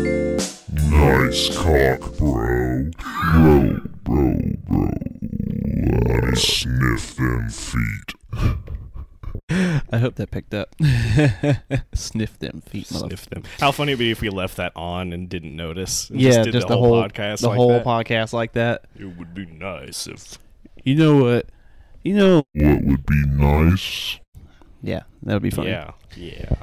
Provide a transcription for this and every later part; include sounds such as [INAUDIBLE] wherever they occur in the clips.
Nice. Nice cock, bro. Bro, bro, bro. Let me sniff them feet. I hope that picked up. [LAUGHS] Sniff them feet. Sniff them. How funny it'd be if we left that on and didn't notice. and Yeah, did just the, the whole whole podcast. The like whole that. podcast like that. It would be nice if. You know what? You know. What would be nice? Yeah, that would be fun. Yeah, yeah.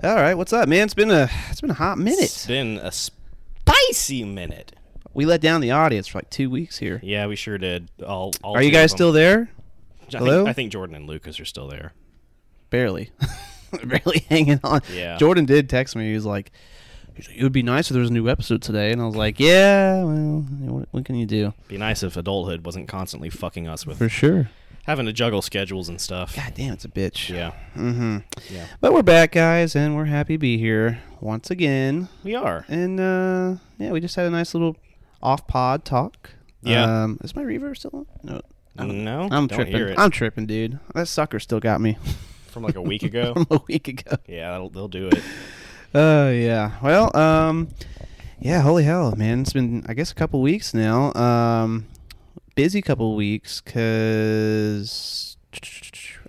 All right, what's up, man? It's been a it's been a hot minute. It's been a spicy minute. We let down the audience for like two weeks here. Yeah, we sure did. All, all Are you guys still there? I hello? think, I think Jordan and Lucas are still there. Barely, [LAUGHS] barely hanging on. Yeah. Jordan did text me. He was like, he's like, "It would be nice if there was a new episode today," and I was like, "Yeah, well, what, what can you do?" Be nice if adulthood wasn't constantly fucking us with For sure. Having to juggle schedules and stuff. God damn, it's a bitch. Yeah, Mm-hmm. yeah. But we're back, guys, and we're happy to be here once again. We are. And uh, yeah, we just had a nice little off pod talk. Yeah. Um, is my reverb still on? No. I don't- No, I'm tripping. I'm tripping, dude. That sucker still got me [LAUGHS] From like a week ago. [LAUGHS] from a week ago. yeah, that'll, they'll do it. Oh yeah. Well, um, yeah. Holy hell, man! It's been I guess a couple weeks now. Um, busy couple weeks because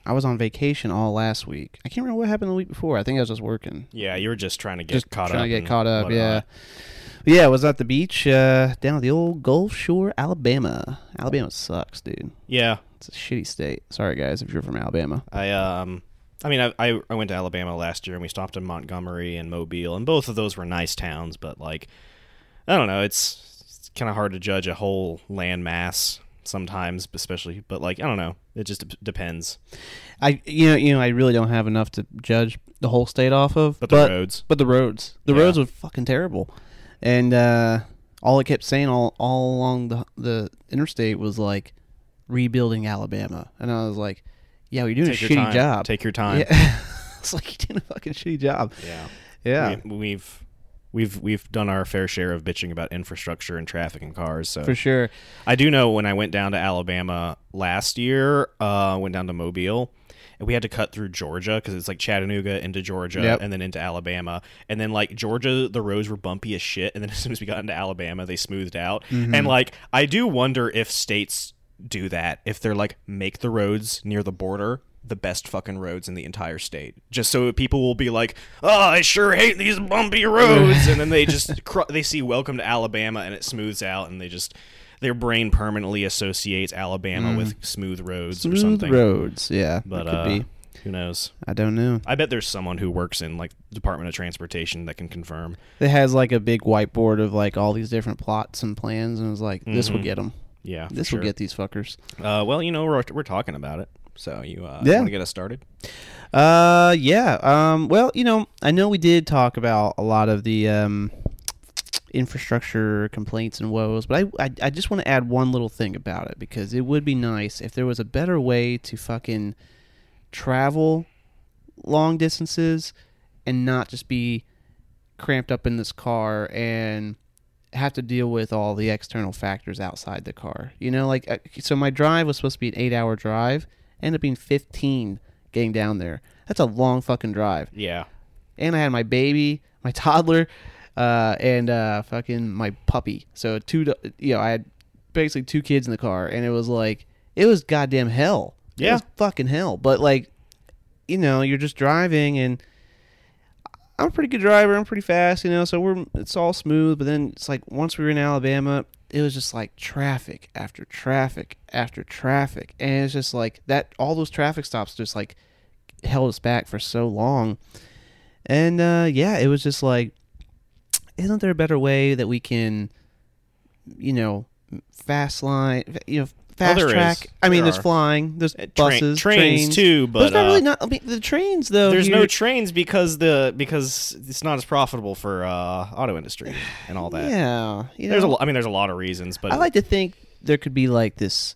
I was on vacation all last week. I can't remember what happened the week before. I think I was just working. Yeah, you were just trying to get just caught trying up. to get caught up. Yeah. Yeah, I was at the beach uh, down at the old Gulf Shore, Alabama. Alabama sucks, dude. Yeah, It's a shitty state. Sorry, guys, if you're from Alabama. I um, I mean, I, I I went to Alabama last year and we stopped in Montgomery and Mobile, and both of those were nice towns. But like, I don't know, it's kind of hard to judge a whole land mass sometimes, especially. But like, I don't know, it just d- depends. I you know you know I really don't have enough to judge the whole state off of, But the roads, But the roads, the Yeah. roads were fucking terrible, and uh, all it kept saying all all along the the interstate was like rebuilding Alabama, and I was like, yeah, you're doing take a shitty time. job. Take your time. Yeah, [LAUGHS] it's like you're doing a fucking shitty job. yeah. Yeah, We, we've we've we've done our fair share of bitching about infrastructure and traffic and cars. So for sure. I do know when I went down to Alabama last year, uh, went down to Mobile, and we had to cut through Georgia because it's like Chattanooga into Georgia Yep. and then into Alabama, and then like Georgia, the roads were bumpy as shit, and then [LAUGHS] as soon as we got into Alabama, they smoothed out. Mm-hmm. And like I do wonder if states do that if they're like make the roads near the border the best fucking roads in the entire state just so people will be like oh i sure hate these bumpy roads and then they just [LAUGHS] cr- they see welcome to alabama and it smooths out and they just their brain permanently associates alabama with smooth roads or Mm. Smooth something roads, yeah, but could uh, be. who knows I don't know. i bet there's someone who works in like department of transportation that can confirm It has like a big whiteboard of like all these different plots and plans, and it was like, this will Mhm. get them. yeah This sure. will get these fuckers. uh, well you know we're, we're talking about it so you uh, Yeah. want to get us started Uh, yeah. Um, well, you know, I know we did talk about a lot of the um, infrastructure complaints and woes, but I, I, I just want to add one little thing about it because it would be nice if there was a better way to fucking travel long distances and not just be cramped up in this car and have to deal with all the external factors outside the car. You know, like, uh, so my drive was supposed to be an eight hour drive, ended up being 15 getting down there. That's a long fucking drive. yeah And I had my baby, my [LAUGHS] toddler, uh, and uh, fucking my puppy. So two, you know, I had basically two kids in the car, and it was like it was goddamn hell. It Yeah. was fucking hell. But like, you know, you're just driving, and I'm a pretty good driver. I'm pretty fast, you know. So we're it's all smooth. But then it's like once we were in Alabama, it was just like traffic after traffic after traffic, and it's just like that. All those traffic stops just like held us back for so long. And uh, yeah, it was just like, isn't there a better way that we can, you know, fast line, you know, fast track? is. I mean, There there's are. flying, there's Uh, tra- buses, trains, too, but it's not uh, really not. I mean, the trains though. There's no trains because the because it's not as profitable for uh, auto industry and all that. yeah, you know, There's a I mean there's a lot of reasons, but I like to think there could be like this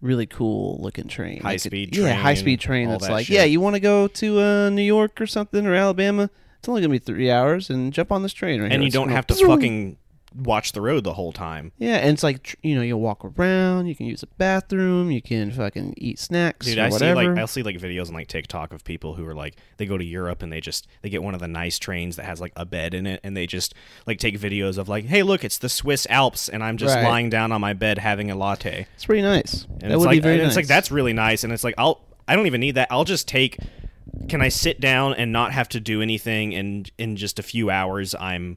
really cool looking train, High Like speed yeah, high train, speed train. That's that like, shit. yeah, you want to go to uh, New York or something or Alabama? It's only gonna be three hours, and jump on this train right and here. you don't have to [LAUGHS] fucking watch the road the whole time. Yeah, and it's like you know you walk around, you can use a bathroom, you can fucking eat snacks Dude, I whatever. see like I'll see like videos on like TikTok of people who are like they go to Europe and they just they get one of the nice trains that has like a bed in it and they just like take videos of like, hey, look, it's the Swiss Alps and I'm just Right. lying down on my bed having a latte. it's pretty nice. And that it's would like be very nice. it's like that's really nice and it's like I'll I don't even need that. I'll just take can I sit down and not have to do anything and in just a few hours I'm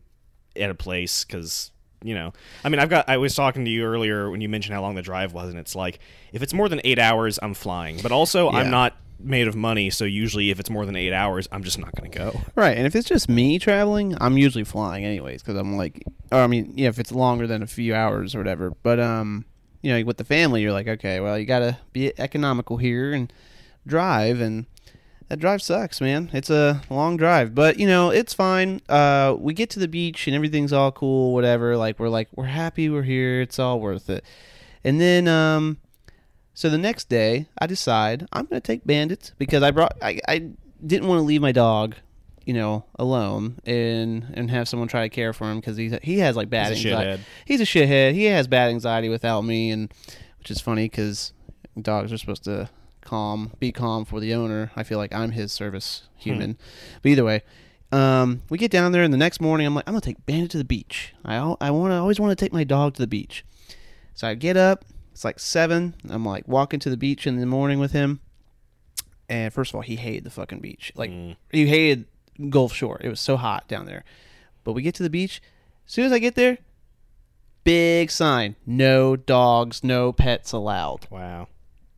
at a place cuz you know, I mean, I've got. I was talking to you earlier when you mentioned how long the drive was, and it's like if it's more than eight hours, I'm flying. But also, Yeah. I'm not made of money, so usually if it's more than eight hours, I'm just not going to go. Right, and if it's just me traveling, I'm usually flying anyways because I'm like, or I mean, yeah, if it's longer than a few hours or whatever. But um, you know, with the family, you're like, okay, well, you gotta be economical here and drive, and that drive sucks, man. It's a long drive, but you know, it's fine. Uh, we get to the beach and everything's all cool, whatever. Like we're like, we're happy, we're here, it's all worth it. And then um, so the next day, I decide I'm going to take Bandit because I brought I, I didn't want to leave my dog, you know, alone and and have someone try to care for him because he's he has like bad He's anxiety. shithead. He's a shithead. He has bad anxiety without me, and which is funny because dogs are supposed to calm, be calm for the owner. I feel like I'm his service human, but either way. Um, we get down there, and the next morning, I'm like, I'm gonna take Bandit to the beach. I I want to always want to take my dog to the beach. So I get up. It's like seven. I'm like walking to the beach in the morning with him. And first of all, he hated the fucking beach. Like he hated Gulf Shore. It was so hot down there. But we get to the beach. As soon as I get there, big sign: no dogs, no pets allowed. Wow.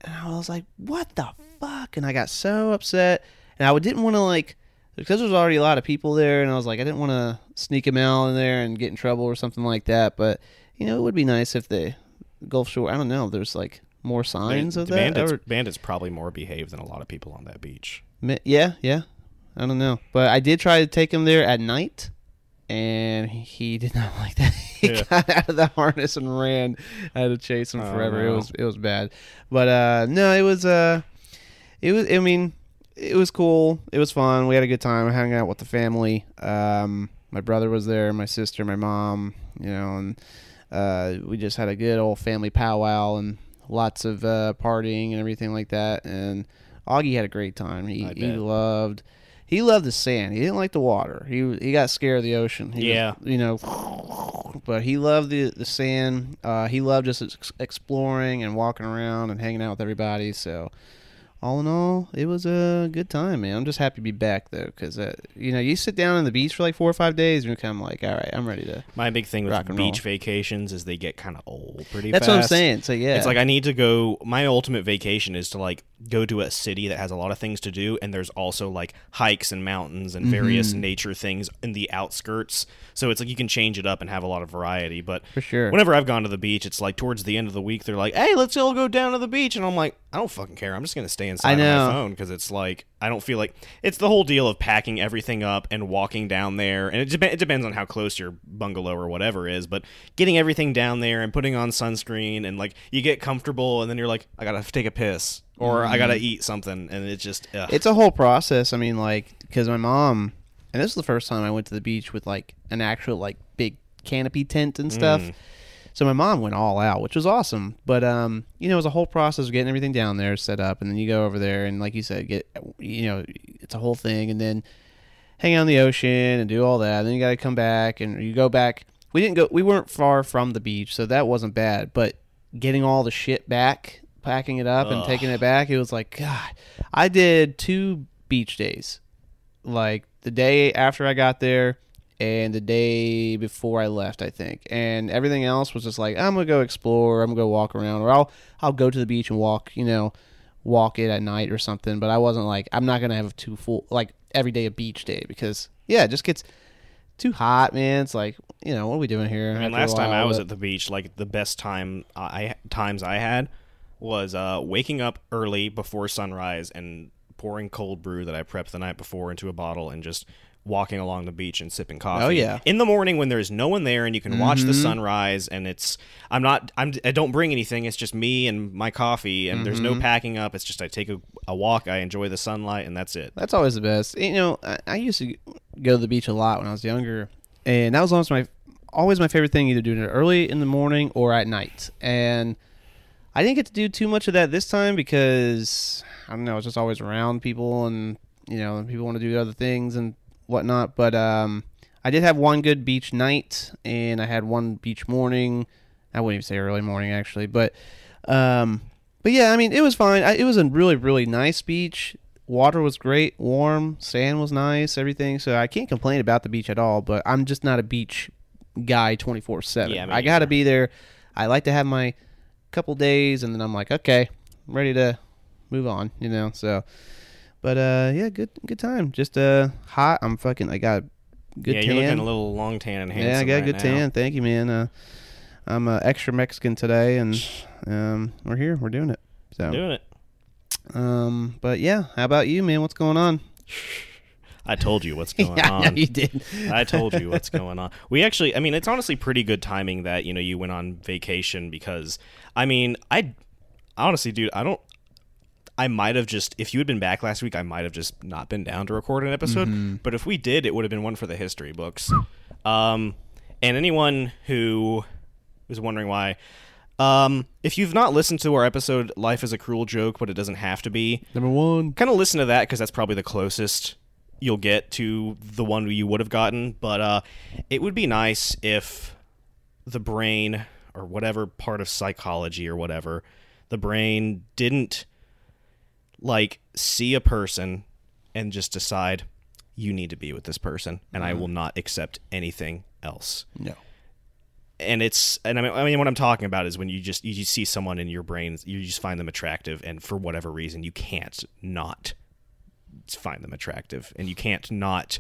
And I was like, what the fuck? And I got so upset. And I didn't want to, like, because there's already a lot of people there. And I was like, I didn't want to sneak him out in there and get in trouble or something like that. But, you know, it would be nice if the Gulf Shore, I don't know, there's like more signs of that. Bandits, or- Bandits probably more behaved than a lot of people on that beach. Yeah, yeah. I don't know. But I did try to take him there at night. And he did not [LAUGHS] like that. he Yeah. got out of the harness and ran. I had to chase him Oh, forever. It was it was bad. But uh no, it was uh it was I mean, it was cool. It was fun. We had a good time hanging out with the family. Um my brother was there, my sister, my mom, you know, and uh we just had a good old family powwow and lots of uh partying and everything like that and Augie had a great time. He he loved he loved the sand. He didn't like the water. He he got scared of the ocean. He was, Yeah. you know, but he loved the the sand. Uh, he loved just exploring and walking around and hanging out with everybody. So, all in all, it was a good time, man. I'm just happy to be back though, because uh, you know, you sit down on the beach for like four or five days, and you're kind of like, all right, I'm ready to. My big thing with beach vacations is they get kind of old pretty fast. That's fast. what I'm saying. So yeah, It's like I need to go. My ultimate vacation is to like go to a city that has a lot of things to do, and there's also like hikes and mountains and various Mm-hmm. nature things in the outskirts. So it's like you can change it up and have a lot of variety. But For sure. whenever I've gone to the beach, it's like towards the end of the week, they're like, "Hey, let's all go down to the beach," and I'm like, "I don't fucking care. I'm just gonna stay inside I know. my phone because it's like I don't feel like it's the whole deal of packing everything up and walking down there, and it, dep- it depends on how close your bungalow or whatever is, but getting everything down there and putting on sunscreen and like you get comfortable, and then you're like, I gotta take a piss or I gotta eat something, and it just ugh. Mm-hmm. it's a whole process. I mean, like, because my mom, and this is the first time I went to the beach with like an actual like big canopy tent and stuff. Mm. So my mom went all out, which was awesome. But um, you know, it was a whole process of getting everything down there set up, and then you go over there and, like you said, get you know, it's a whole thing, and then hang out in the ocean and do all that. then you got to come back, and you go back. We didn't go. We weren't far from the beach, so that wasn't bad. But getting all the shit back, packing it up, and taking it back, it was like God. I did two beach days, like the day after I got there and the day before I left, I think. And everything else was just like I'm gonna go explore, I'm gonna go walk around, or I'll I'll go to the beach and walk, you know, walk it at night or something. But I wasn't like I'm not gonna have two full like every day a beach day because yeah, it just gets too hot, man. It's like you know what are we doing here? I mean, last time I was but- at the beach, like the best time I times I had was uh, waking up early before sunrise and pouring cold brew that I prepped the night before into a bottle and just walking along the beach and sipping coffee. Oh, yeah. In the morning when there's no one there and you can watch the Mhm. sunrise and it's I'm not I'm I don't bring anything. It's just me and my coffee and there's no Mhm. packing up. It's just I take a, a walk, I enjoy the sunlight and that's it. That's always the best. You know, I, I used to go to the beach a lot when I was younger, and that was almost my always my favorite thing either doing it early in the morning or at night. And I didn't get to do too much of that this time because I don't know, it's just always around people and you know, people want to do other things and whatnot. But um, I did have one good beach night and I had one beach morning. I wouldn't even say early morning actually, but um, but yeah, I mean, it was fine. I, it was a really, really nice beach. Water was great, warm, sand was nice, everything. So I can't complain about the beach at all. But I'm just not a beach guy 24 seven. Yeah, me I got to be there. I like to have my couple days, and then I'm like, okay, I'm ready to move on. You know, so. But uh, yeah, good, good time. Just uh, hot. I'm fucking. I got a good yeah, tan. you're looking a little long tan and handsome. Yeah, I got a good now. tan. Thank you, man. Uh, I'm uh, extra Mexican today, and um, we're here. We're doing it. So, We're Doing it. um, but yeah, how about you, man? What's going on? I told you what's [LAUGHS] going yeah, on. you did. I told you what's [LAUGHS] going on. We actually, I mean, it's honestly pretty good timing that you know you went on vacation because, I mean, I honestly, dude, I don't. I might have just, if you had been back last week, I might have just not been down to record an episode. Mm-hmm. But if we did, it would have been one for the history books. Um, and anyone who was wondering why, um, if you've not listened to our episode, "Life is a Cruel Joke," but it doesn't have to be Number one. kind of listen to that because that's probably the closest you'll get to the one you would have gotten. But uh, it would be nice if the brain or whatever part of psychology or whatever, the brain didn't like see a person and just decide you need to be with this person and I will not accept anything else. No. and it's and I mean, I mean what I'm talking about is when you just you just see someone in your brain you just find them attractive and for whatever reason you can't not find them attractive and you can't not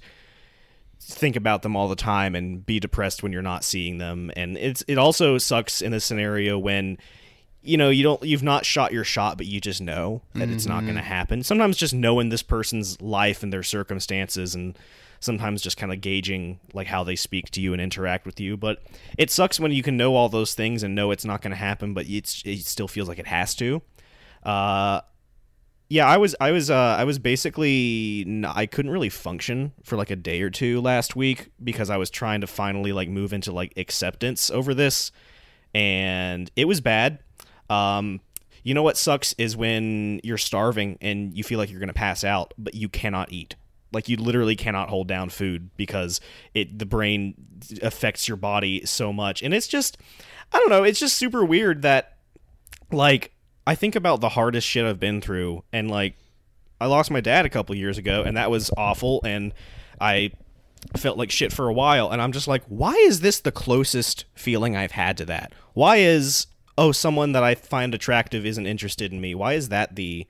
think about them all the time and be depressed when you're not seeing them. And it's it also sucks in a scenario when you know you don't you've not shot your shot but you just know that it's not going to happen. Sometimes just knowing this person's life and their circumstances and sometimes just kind of gauging like how they speak to you and interact with you. But it sucks when you can know all those things and know it's not going to happen but it's it still feels like it has to. Uh yeah i was i was uh i was basically n- i couldn't really function for like a day or two last week because i was trying to finally like move into like acceptance over this and it was bad um you know what sucks is when you're starving and you feel like you're going to pass out but you cannot eat like you literally cannot hold down food because it the brain affects your body so much and it's just i don't know it's just super weird that like I think about the hardest shit I've been through and like I lost my dad a couple years ago and that was awful and I felt like shit for a while and I'm just like why is this the closest feeling I've had to that? Why is oh someone that I find attractive isn't interested in me? Why is that the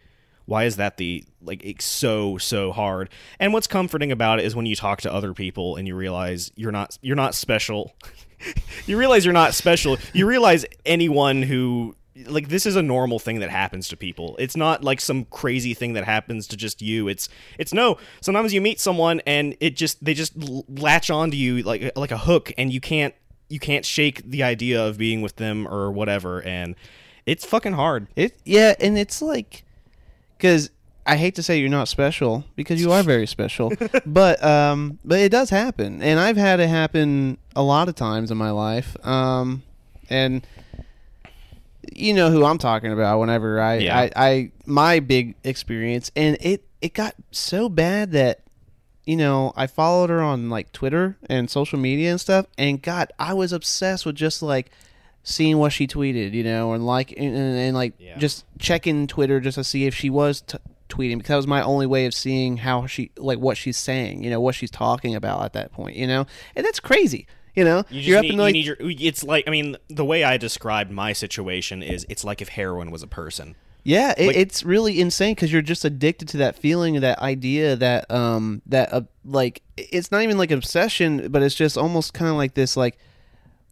why is that the like it's so so hard? And what's comforting about it is when you talk to other people and you realize you're not you're not special. [LAUGHS] you realize you're not special. You realize anyone who like this is a normal thing that happens to people. It's not like some crazy thing that happens to just you. It's it's no. Sometimes you meet someone and it just they just latch onto you like like a hook and you can't you can't shake the idea of being with them or whatever and it's fucking hard. It yeah, and it's like because I hate to say you're not special because you are very special, [LAUGHS] but um, but it does happen, and I've had it happen a lot of times in my life, um, and you know who I'm talking about. Whenever I, Yeah. I, I my big experience, and it it got so bad that you know, I followed her on like Twitter and social media and stuff, and God, I was obsessed with just like seeing what she tweeted, you know, and like and, and, and, like Yeah. just checking Twitter just to see if she was t- tweeting because that was my only way of seeing how she like what she's saying, you know, what she's talking about at that point, you know, and that's crazy, you know. You You're up need, in like you your. It's like I mean, the way I described my situation is it's like if heroin was a person. Yeah, it, Like- it's really insane because you're just addicted to that feeling, that idea, that um, that uh, like it's not even like obsession, but it's just almost kind of like this, like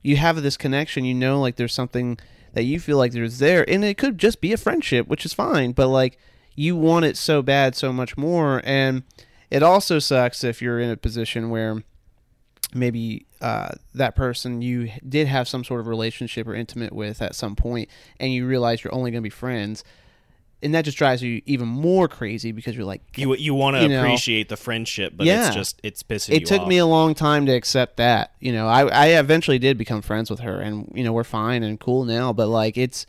you have this connection. You know, like there's something that you feel like there's there, and it could just be a friendship, which is fine. But like you want it so bad, so much more, and it also sucks if you're in a position where maybe uh, that person you did have some sort of relationship or intimate with at some point and you realize you're only going to be friends and that just drives you even more crazy because you're like, You you want to You know. appreciate the friendship, but Yeah. it's just it's pissing you it took off. me a long time to accept that. You know, I I eventually did become friends with her, and you know we're fine and cool now. But like it's,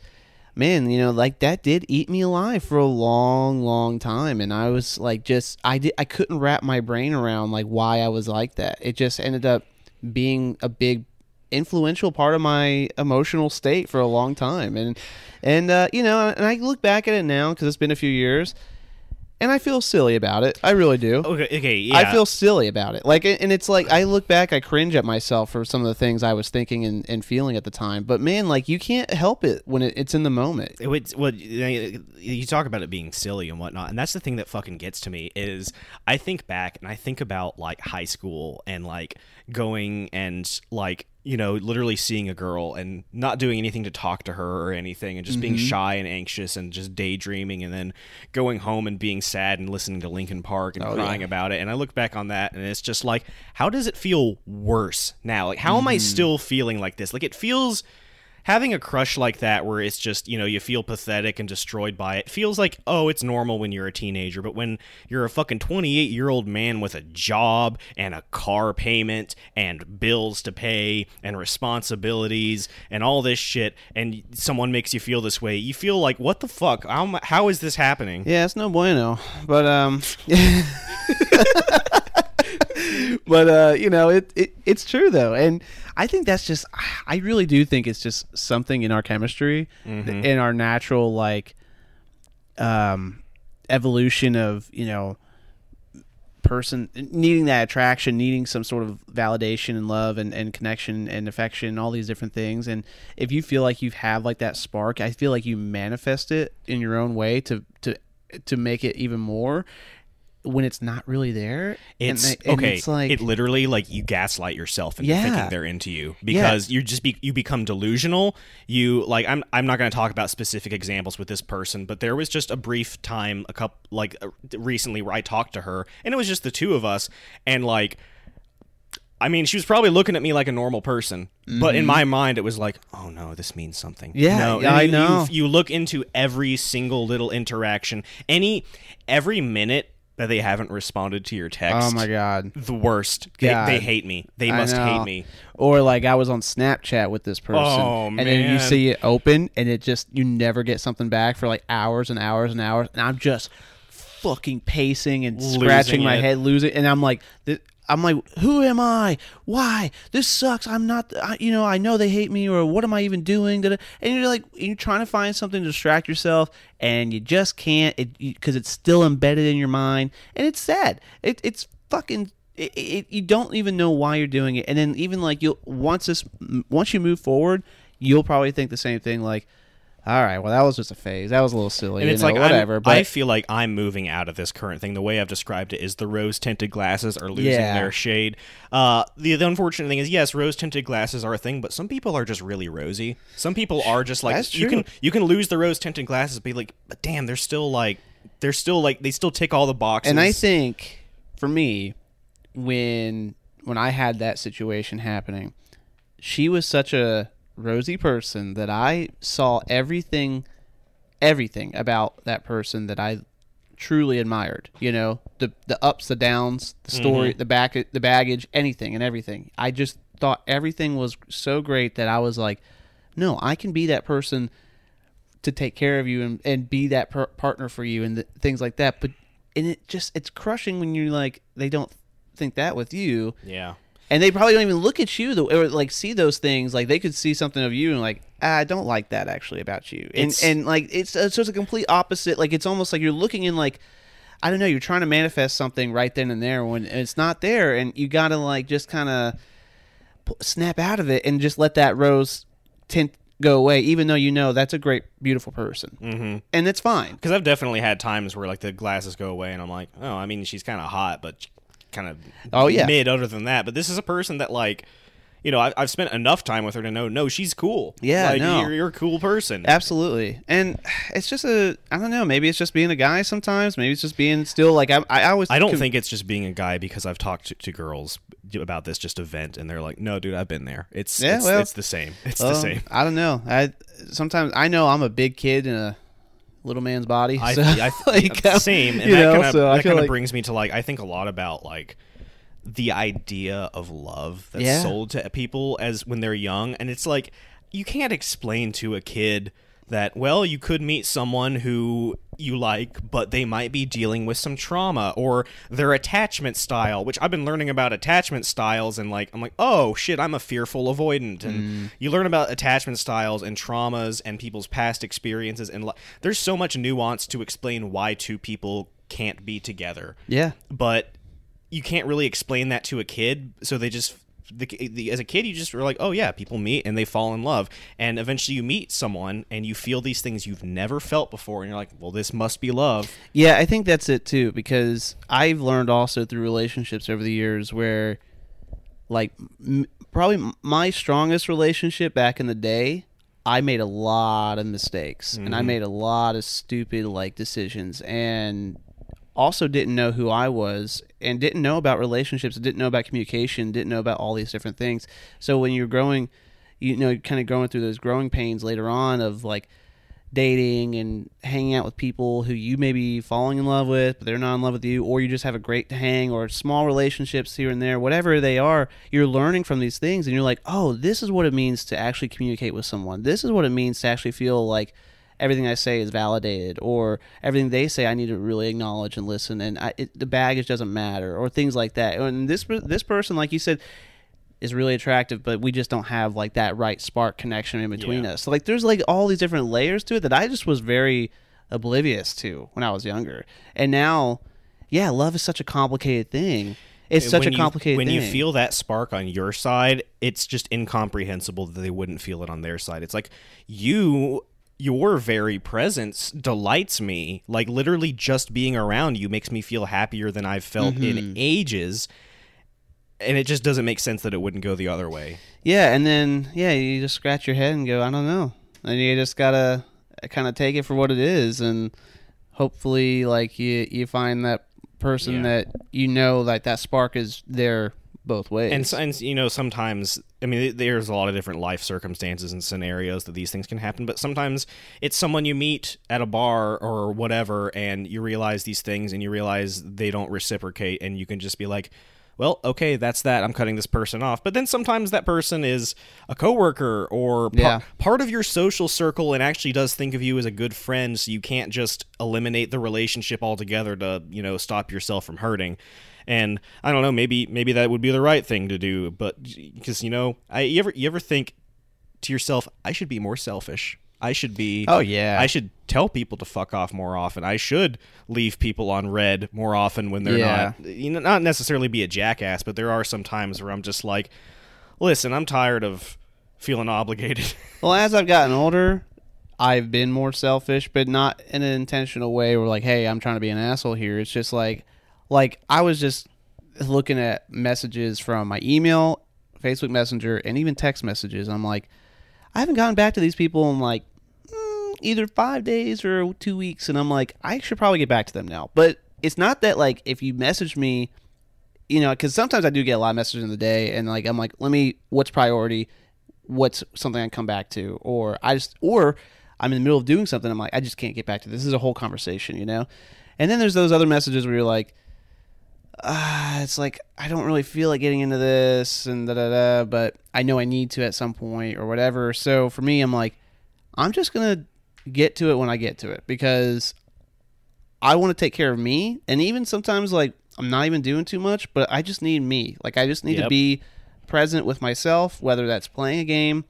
man, you know, like that did eat me alive for a long, long time, and I was like, just I did I couldn't wrap my brain around like why I was like that. It just ended up being a big influential part of my emotional state for a long time. And and uh, you know and i look back at it now because it's been a few years and i feel silly about it i really do Okay, okay, yeah. I feel silly about it. Like, and it's like I look back, I cringe at myself for some of the things I was thinking and, and feeling at the time. But man, like you can't help it when it, it's in the moment. It would, well, you you talk about it being silly and whatnot, and that's the thing that fucking gets to me is I think back and I think about like high school and like going and like you know literally seeing a girl and not doing anything to talk to her or anything and just being Mm-hmm. shy and anxious and just daydreaming and then going home and being sad and listening to Linkin Park and Oh, crying yeah. about it and I look back on that and it's just like how does it feel worse now like how am I Mm-hmm. still feeling like this like it feels having a crush like that where it's just you know you feel pathetic and destroyed by it feels like oh it's normal when you're a teenager but when you're a fucking 28 year old man with a job and a car payment and bills to pay and responsibilities and all this shit and someone makes you feel this way you feel like what the fuck how, how is this happening Yeah, it's no bueno. But um, [LAUGHS] [LAUGHS] [LAUGHS] but uh, you know, it, it it's true though, and I think that's just I really do think it's just something in our chemistry, in our natural like um evolution of you know person needing that attraction needing some sort of validation and love and, and connection and affection all these different things. And if you feel like you have like that spark i feel like you manifest it in your own way to to to make it even more when it's not really there It's and okay. it's like it literally like you gaslight yourself into Yeah. thinking they're into you because you just be you become delusional. You like I'm I'm not going to talk about specific examples with this person, but there was just a brief time a couple like uh, recently where I talked to her and it was just the two of us and like I mean, she was probably looking at me like a normal person, but in my mind, it was like, "Oh no, this means something." Mm-hmm. Yeah, no, yeah, I you- you- know. You, look into every single little interaction, any every minute that they haven't responded to your oh text oh my god the worst. They, God. they hate me. They I must hate me. Or like I was on Snapchat with this person, Oh, and then you man. see it open, and it just you never get something back for like hours and hours and hours, and I'm just fucking pacing and scratching Losing my it. head, losing, and I'm like, th- I'm like, who am I? Why this sucks? I'm not, I, you know, I know they hate me, or what am I even doing? And you're like, you're trying to find something to distract yourself, and you just can't, it because it's still embedded in your mind, and it's sad. It, it's fucking it, it, you don't even know why you're doing it and then even like you'll once this once you move forward you'll probably think the same thing like all right well that was just a phase that was a little silly And it's know, like I'm- whatever but I feel like I'm moving out of this current thing. The way I've described it is the rose tinted glasses are losing Yeah. their shade. Uh, the, the unfortunate thing is, yes, rose tinted glasses are a thing, but some people are just really rosy. Some people are just like you can you can lose the rose tinted glasses, and be like, but damn, they're still like they're still like they still tick all the boxes. and I think for me when when I had that situation happening she was such a rosy person that I saw everything everything about that person that I truly admired. You know, the the ups, the downs, the mm-hmm. story, the back, the baggage, anything and everything. I just thought everything was so great that I was like, no, I can be that person to take care of you and, and be that per- partner for you and th- things like that. But and it just it's crushing when you're like they don't think that with you yeah. And they probably don't even look at you the, or like see those things. Like they could see something of you and like ah, I don't like that actually about you. And It's- and like it's it's just a complete opposite. Like it's almost like you're looking in like I don't know you're trying to manifest something right then and there when it's not there and you gotta like just kind of snap out of it and just let that rose tint go away even though you know that's a great beautiful person. Mm-hmm. and it's fine. Because I've definitely had times where like the glasses go away, and I'm like, oh, I mean, she's kind of hot, but kind of Oh, yeah. mid. Other than that, but this is a person that like, you know, I, I've spent enough time with her to know, no, she's cool. Yeah, like, no. you're, you're a cool person. Absolutely, and it's just a I don't know. Maybe it's just being a guy sometimes. Maybe it's just being still like I. I always. I don't con- think it's just being a guy because I've talked to, to girls about this just event, and they're like, no, dude, I've been there. It's Yeah, it's, well, it's the same. It's well, the same. I don't know. I sometimes I know I'm a big kid in a little man's body. I, so, I like, same, and that know, kind of so that kind of like- brings me to like I think a lot about like the idea of love that's Yeah. sold to people as when they're young, and it's like you can't explain to a kid that well you could meet someone who you like but they might be dealing with some trauma or their attachment style which i've been learning about attachment styles and like i'm like oh shit i'm a fearful avoidant. And Mm. you learn about attachment styles and traumas and people's past experiences and li- there's so much nuance to explain why two people can't be together. Yeah, but you can't really explain that to a kid so they just the, the, as a kid you just were like oh yeah people meet and they fall in love and eventually you meet someone and you feel these things you've never felt before and you're like well this must be love yeah. I think that's it too because I've learned also through relationships over the years where, like, m- probably my strongest relationship back in the day. I made a lot of mistakes and I mm-hmm. made a lot of stupid like decisions and also didn't know who I was and didn't know about relationships, didn't know about communication, didn't know about all these different things. So when you're growing, you know, kind of going through those growing pains later on of like dating and hanging out with people who you may be falling in love with, but they're not in love with you, or you just have a great hang, or small relationships here and there, whatever they are, you're learning from these things, and you're like, oh, this is what it means to actually communicate with someone. This is what it means to actually feel like everything I say is validated, or everything they say I need to really acknowledge and listen, and I, it, the baggage doesn't matter, or things like that. And this this person, like you said, is really attractive, but we just don't have like that right spark connection in between Yeah. us. So like there's like all these different layers to it that I just was very oblivious to when I was younger. And now, yeah, love is such a complicated thing. It's such when a you- complicated when thing. you feel that spark on your side it's just incomprehensible that they wouldn't feel it on their side it's like you your very presence delights me like literally just being around you makes me feel happier than i've felt Mm-hmm. in ages and it just doesn't make sense that it wouldn't go the other way Yeah, and then yeah, you just scratch your head and go, I don't know. And you just gotta kind of take it for what it is, and hopefully, like you you find that person Yeah. that you know like that spark is there both ways. and, and you know sometimes i mean there's a lot of different life circumstances and scenarios that these things can happen but sometimes it's someone you meet at a bar or whatever and you realize these things and you realize they don't reciprocate and you can just be like well okay that's that i'm cutting this person off but then sometimes that person is a coworker or par- Yeah. part of your social circle and actually does think of you as a good friend so you can't just eliminate the relationship altogether to you know stop yourself from hurting and i don't know maybe maybe that would be the right thing to do but because you know i you ever you ever think to yourself i should be more selfish i should be Oh, yeah. i should tell people to fuck off more often i should leave people on read more often when they're Yeah. not you know not necessarily be a jackass but there are some times where i'm just like listen i'm tired of feeling [LAUGHS] obligated Well, as I've gotten older, I've been more selfish, but not in an intentional way where like, hey, I'm trying to be an asshole here. It's just like like I was just looking at messages from my email, Facebook Messenger, and even text messages. I'm like, I haven't gotten back to these people in like mm, either five days or two weeks, and I'm like, I should probably get back to them now. But it's not that like if you message me you know, because sometimes I do get a lot of messages in the day, and like I'm like, let me, what's priority? What's something I can come back to? Or I just, or I'm in the middle of doing something. I'm like, I just can't get back to this. This is a whole conversation, you know. And then there's those other messages where you're like, ah, it's like I don't really feel like getting into this and da da da, but I know I need to at some point or whatever. So for me, I'm like, I'm just gonna get to it when I get to it because I want to take care of me, and even sometimes like I'm not even doing too much, but I just need me. Like I just need to be present with myself, whether that's playing a game,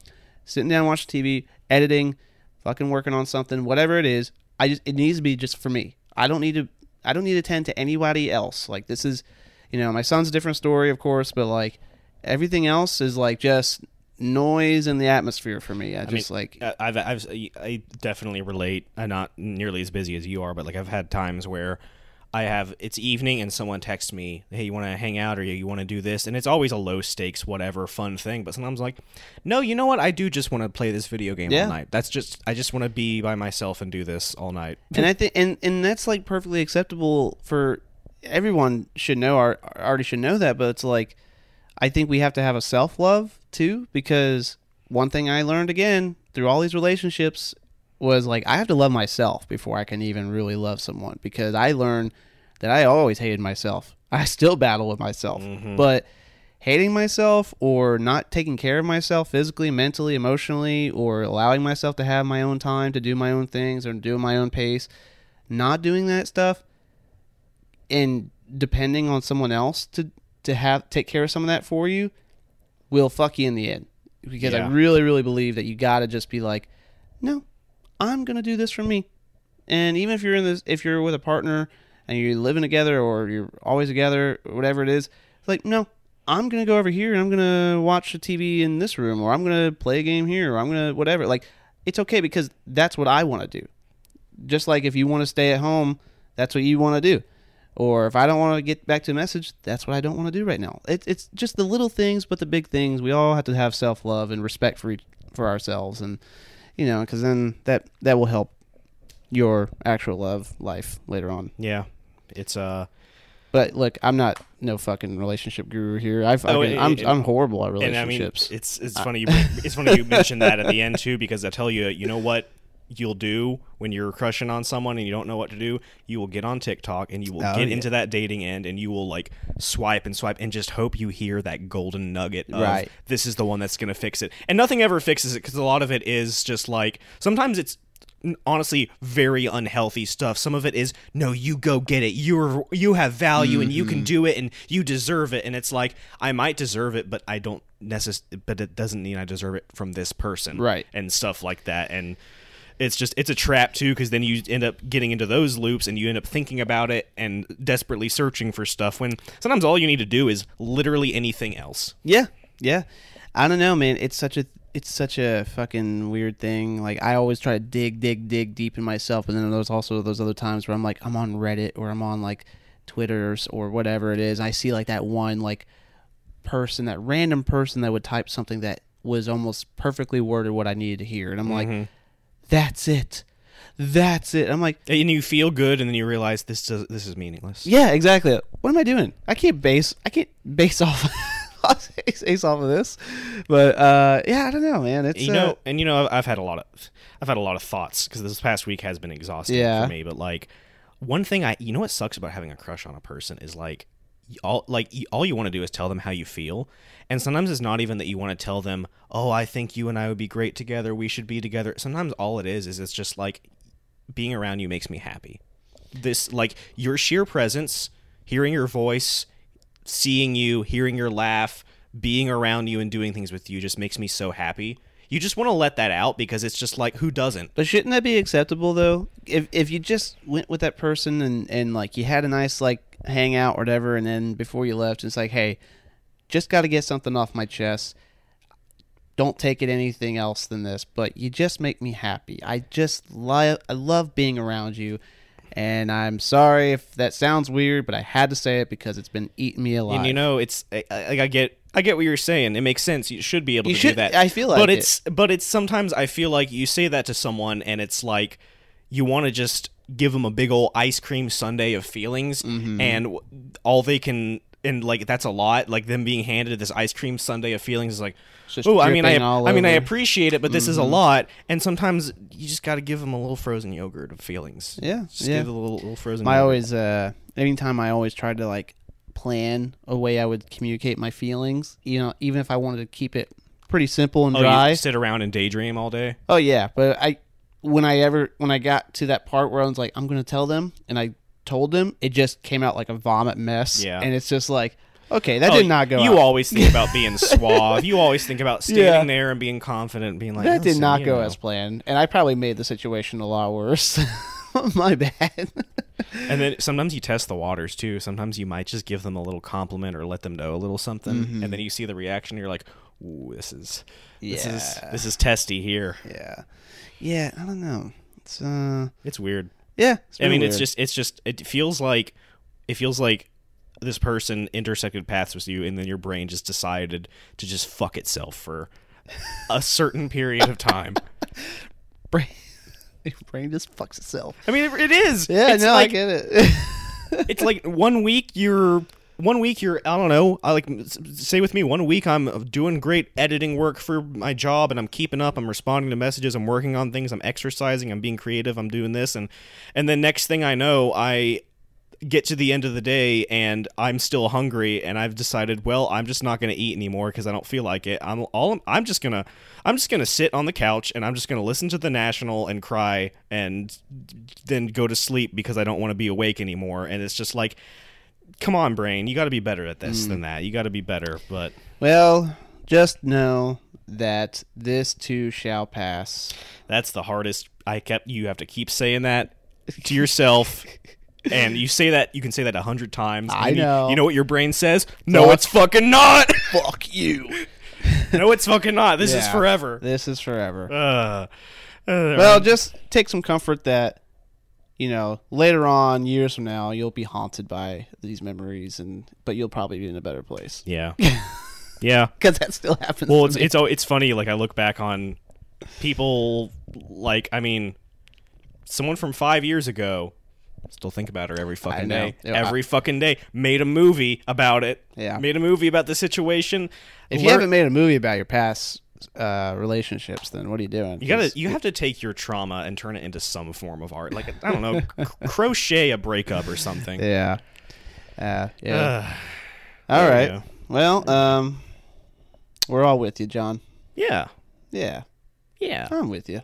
sitting down watching TV, editing, fucking working on something, whatever it is. I just it needs to be just for me. I don't need to I don't need to tend to anybody else. Like this is, you know, my son's a different story, of course, but like everything else is like just noise in the atmosphere for me. I, just like I- I've, I've I definitely relate. I'm not nearly as busy as you are, but like I've had times where I have it's evening and someone texts me, "Hey, you want to hang out or you, you want to do this?" And it's always a low stakes, whatever, fun thing. But sometimes like, no, you know what? I do just want to play this video game Yeah. all night. That's just I just want to be by myself and do this all night. [LAUGHS] and I think and and that's like perfectly acceptable for everyone should know or already should know that but it's like I think we have to have a self love too because one thing I learned again through all these relationships was like I have to love myself before I can even really love someone because I learned that I always hated myself. [LAUGHS] I still battle with myself, mm-hmm. but hating myself or not taking care of myself physically, mentally, emotionally, or allowing myself to have my own time to do my own things or do my own pace, not doing that stuff and depending on someone else to to have take care of some of that for you will fuck you in the end. Because I really, really believe that you gotta just be like, no, I'm gonna do this for me. And even if you're in this, if you're with a partner and you're living together or you're always together, whatever it is, it's like, no, I'm gonna go over here and I'm gonna watch the TV in this room, or I'm gonna play a game here, or I'm gonna whatever. Like, it's okay because that's what I want to do. Just like if you want to stay at home, that's what you want to do. Or if I don't want to get back to a message, that's what I don't want to do right now. It, it's just the little things, but the big things. We all have to have self love and respect for each, for ourselves, and you know, because then that that will help your actual love life later on. Yeah, it's uh. But look, I'm not no fucking relationship guru here. I fucking, Oh, I'm and- I'm horrible at And I mean, relationships. it's it's funny. You, it's funny you mentioned that at the end too, because I tell you, you know what you'll do when you're crushing on someone and you don't know what to do. You will get on TikTok and you will Oh, get yeah. into that dating end, and you will like swipe and swipe and just hope you hear that golden nugget of Right. this is the one that's gonna fix it. And nothing ever fixes it because a lot of it is just like sometimes it's honestly very unhealthy stuff some of it is no you go get it you're you have value and you Mm-hmm. can do it and you deserve it and it's like i might deserve it but i don't necess- but it doesn't mean i deserve it from this person Right. and stuff like that and it's just it's a trap too because then you end up getting into those loops and you end up thinking about it and desperately searching for stuff when sometimes all you need to do is literally anything else Yeah, yeah. I don't know, man. It's such a it's such a fucking weird thing. Like I always try to dig, dig, dig deep in myself, and then there's also those other times where I'm like, I'm on Reddit or I'm on like Twitter's or whatever it is. I see like that one like person, that random person that would type something that was almost perfectly worded what I needed to hear, and I'm like, mm-hmm. That's it, that's it. I'm like, and you feel good and then you realize this does, this is meaningless yeah, exactly. What am I doing? I can't base. I can't base [LAUGHS] off. base off of this, but uh, yeah, I don't know, man. It's you uh, know and you know I've, I've had a lot of i've had a lot of thoughts because this past week has been exhausting Yeah. for me but like one thing i you know what sucks about having a crush on a person is like all like all you want to do is tell them how you feel. And sometimes it's not even that you want to tell them oh i think you and i would be great together. We should be together. Sometimes all it is is it's just like being around you makes me happy. This like your sheer presence hearing your voice seeing you, hearing your laugh, being around you and doing things with you just makes me so happy. You just want to let that out because it's just like who doesn't? But shouldn't that be acceptable though? If if you just went with that person and and like you had a nice like hangout or whatever, and then before you left, it's like, hey, just got to get something off my chest. Don't take it anything else than this, but you just make me happy. I just love I love being around you, and I'm sorry if that sounds weird, but I had to say it because it's been eating me alive. And you know, it's I I get I get what you're saying. It makes sense. You should be able You to should- do that. I feel but like it. it's but it's sometimes I feel like you say that to someone and it's like you want to just give them a big old ice cream sundae of feelings, Mm-hmm. and all they can and like that's a lot. Like them being handed this ice cream sundae of feelings is like. Oh, I mean, I, I mean, I. Mm-hmm. appreciate it, but this is a lot, and sometimes you just got to give them a little frozen yogurt of feelings. Yeah, just yeah. give a little, little frozen. I yogurt. always, uh, anytime I always try to like plan a way I would communicate my feelings. You know, even if I wanted to keep it pretty simple and oh, dry. sit around and daydream all day. oh yeah, but I, when I ever when I got to that part where I was like, I'm gonna tell them, and I told them, it just came out like a vomit mess. Yeah. and it's just like, okay, that Oh, did not go. You out. always think about being [LAUGHS] suave. You always think about standing Yeah. there and being confident, and being like, that did not go know." as planned, and I probably made the situation a lot worse. [LAUGHS] My bad. [LAUGHS] And then sometimes you test the waters too. Sometimes you might just give them a little compliment or let them know a little something, Mm-hmm. and then you see the reaction. You're like, "Ooh, this is this is Yeah. this is testy here." yeah, yeah. I don't know. It's uh, It's weird. yeah. It's I mean, really it's just it's just it feels like it feels like this person intersected paths with you, and then your brain just decided to just fuck itself for a certain period of time. [LAUGHS] brain. [LAUGHS] Your brain just fucks itself. I mean, it, it is. Yeah, it's no, like, I get it. [LAUGHS] it's like one week you're one week you're I don't know I like say with me one week I'm doing great editing work for my job and I'm keeping up I'm responding to messages I'm working on things I'm exercising I'm being creative I'm doing this and and then next thing I know I get to the end of the day and I'm still hungry and I've decided well I'm just not going to eat anymore because I don't feel like it. I'm all I'm just going to I'm just going to sit on the couch and I'm just going to listen to the National and cry and then go to sleep because I don't want to be awake anymore. And it's just like come on brain you got to be better at this than mm. that. You got to be better but Well, just know that this too shall pass. that's the hardest I kept you have to keep saying that to yourself [LAUGHS] and you say that you can say that a hundred times I and you- know. you know what your brain says no Fuck. it's fucking not [LAUGHS] Fuck you. no it's fucking not this is forever This is forever. uh, uh, Well, just take some comfort that you know later on, years from now, you'll be haunted by these memories, and but you'll probably be in a better place yeah [LAUGHS] yeah because that still happens. well it's it's oh, it's funny like i look back on people like i mean someone from five years ago still think about her every fucking day. Yeah, I- every fucking day. Made a movie about it. Yeah. made a movie about the situation. If you haven't made a movie about your past uh, relationships, then what are you doing? you gotta, you have to take your trauma and turn it into some form of art. Like i don't know [LAUGHS] c- crochet a breakup or something. Yeah, uh, yeah. All we Well, um, we're all with you, John. yeah. Yeah, yeah. I'm with you.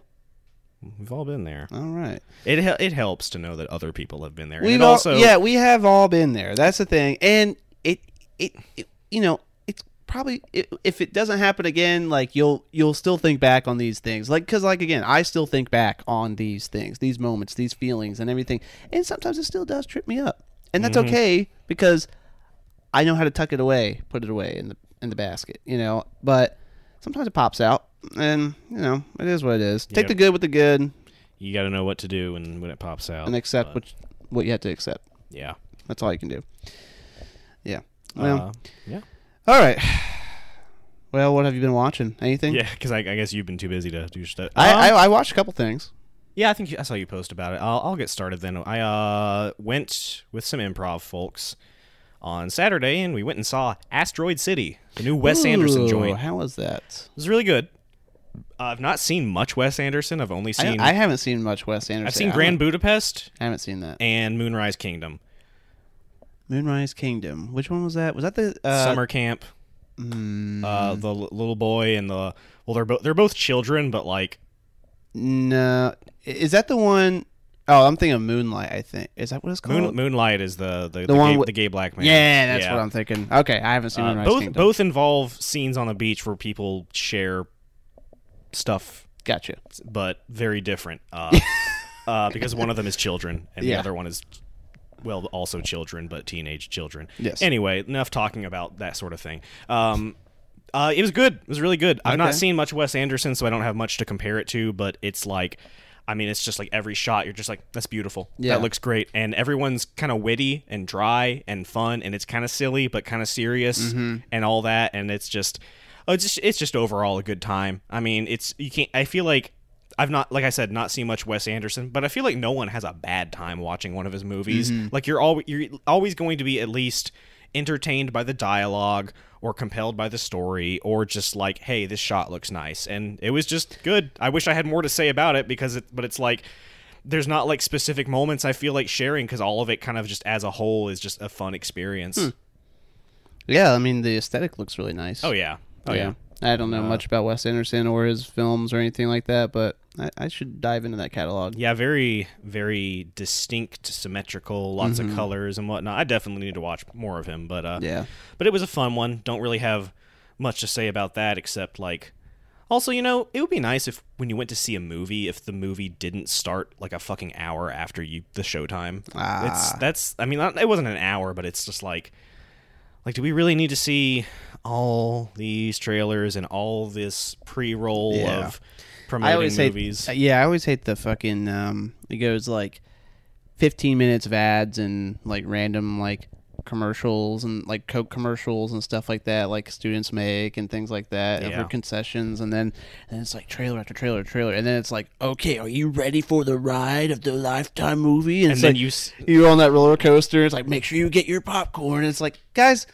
We've all been there. All right. it it helps to know that other people have been there. All, also yeah, we have all been there. That's the thing, and it, it, it you know, it's probably it, if it doesn't happen again, like you'll you'll still think back on these things, like because like again, I still think back on these things, these moments, these feelings, and everything, and sometimes it still does trip me up, and that's Mm-hmm. okay because I know how to tuck it away, put it away in the in the basket, you know, but sometimes it pops out, and you know, it is what it is. Take Yep. the good with the good, you got to know what to do and when it pops out and accept but, what what you have to accept. yeah That's all you can do. Yeah. Well, uh, yeah all right. Well, what have you been watching? Anything? Yeah, because I, I guess you've been too busy to do stuff. I, Um, I I watched a couple things. yeah, I think you, I saw you post about it. I'll, I'll get started then. I uh, went with some improv folks on Saturday, and we went and saw Asteroid City, the new Wes Anderson Ooh, joint. It How was that? It was really good. Uh, I've not seen much Wes Anderson. I've only seen I haven't seen much Wes Anderson. I've seen I Grand Budapest I haven't seen that. and Moonrise Kingdom. Moonrise Kingdom. Which one was that? Was that the uh, Summer camp. mm, Uh, the l- little boy and the well, they're both they're both children, but like No, is that the one oh I'm thinking of Moonlight. I think is that what it's called? Moon, Moonlight is the the, the, one gay, with- the gay black man. yeah, that's what I'm thinking. Okay, I haven't seen Uh, Moonrise both Kingdom. both involve scenes on the beach where people share stuff, Gotcha. but very different. Uh, [LAUGHS] uh, because one of them is children, and the Yeah. other one is well, also children, but teenage children. Yes. Anyway, enough talking about that sort of thing. Um, uh, it was good. It was really good. I've Okay. not seen much Wes Anderson, so I don't have much to compare it to. But it's like, I mean, it's just like every shot, you're just like, that's beautiful. Yeah. That looks great. And everyone's kind of witty and dry and fun, and it's kind of silly but kind of serious Mm-hmm. and all that. And it's just, it's just, it's just overall a good time. I mean, it's you can't. I feel like. I've not, like I said, not seen much Wes Anderson, but I feel like no one has a bad time watching one of his movies. Mm-hmm. Like you're always you're always going to be at least entertained by the dialogue or compelled by the story or just like hey this shot looks nice and it was just good i wish i had more to say about it because it but it's like there's not like specific moments i feel like sharing because all of it kind of just as a whole is just a fun experience Hmm. Yeah, I mean the aesthetic looks really nice. oh yeah oh yeah, I don't know Uh, much about Wes Anderson or his films or anything like that, but I, I should dive into that catalog. yeah very very distinct symmetrical lots of colors and whatnot i definitely need to watch more of him but uh Mm-hmm. Yeah. but it was a fun one. Don't really have much to say about that except like also, you know, it would be nice if when you went to see a movie if the movie didn't start like a fucking hour after you the showtime. It's Ah. that's I mean, it wasn't an hour, but it's just like like do we really need to see all these trailers and all this pre-roll Yeah. of I promoting always movies? hate. Yeah, I always hate the fucking. Um, it goes like fifteen minutes of ads and like random like commercials and like Coke commercials and stuff like that, like students make and things like that Yeah. for concessions, and then and it's like trailer after trailer, trailer, and then it's like, okay, are you ready for the ride of the lifetime movie? And, And then like, you s- you're on that roller coaster. It's like, make sure you get your popcorn. And it's like, guys,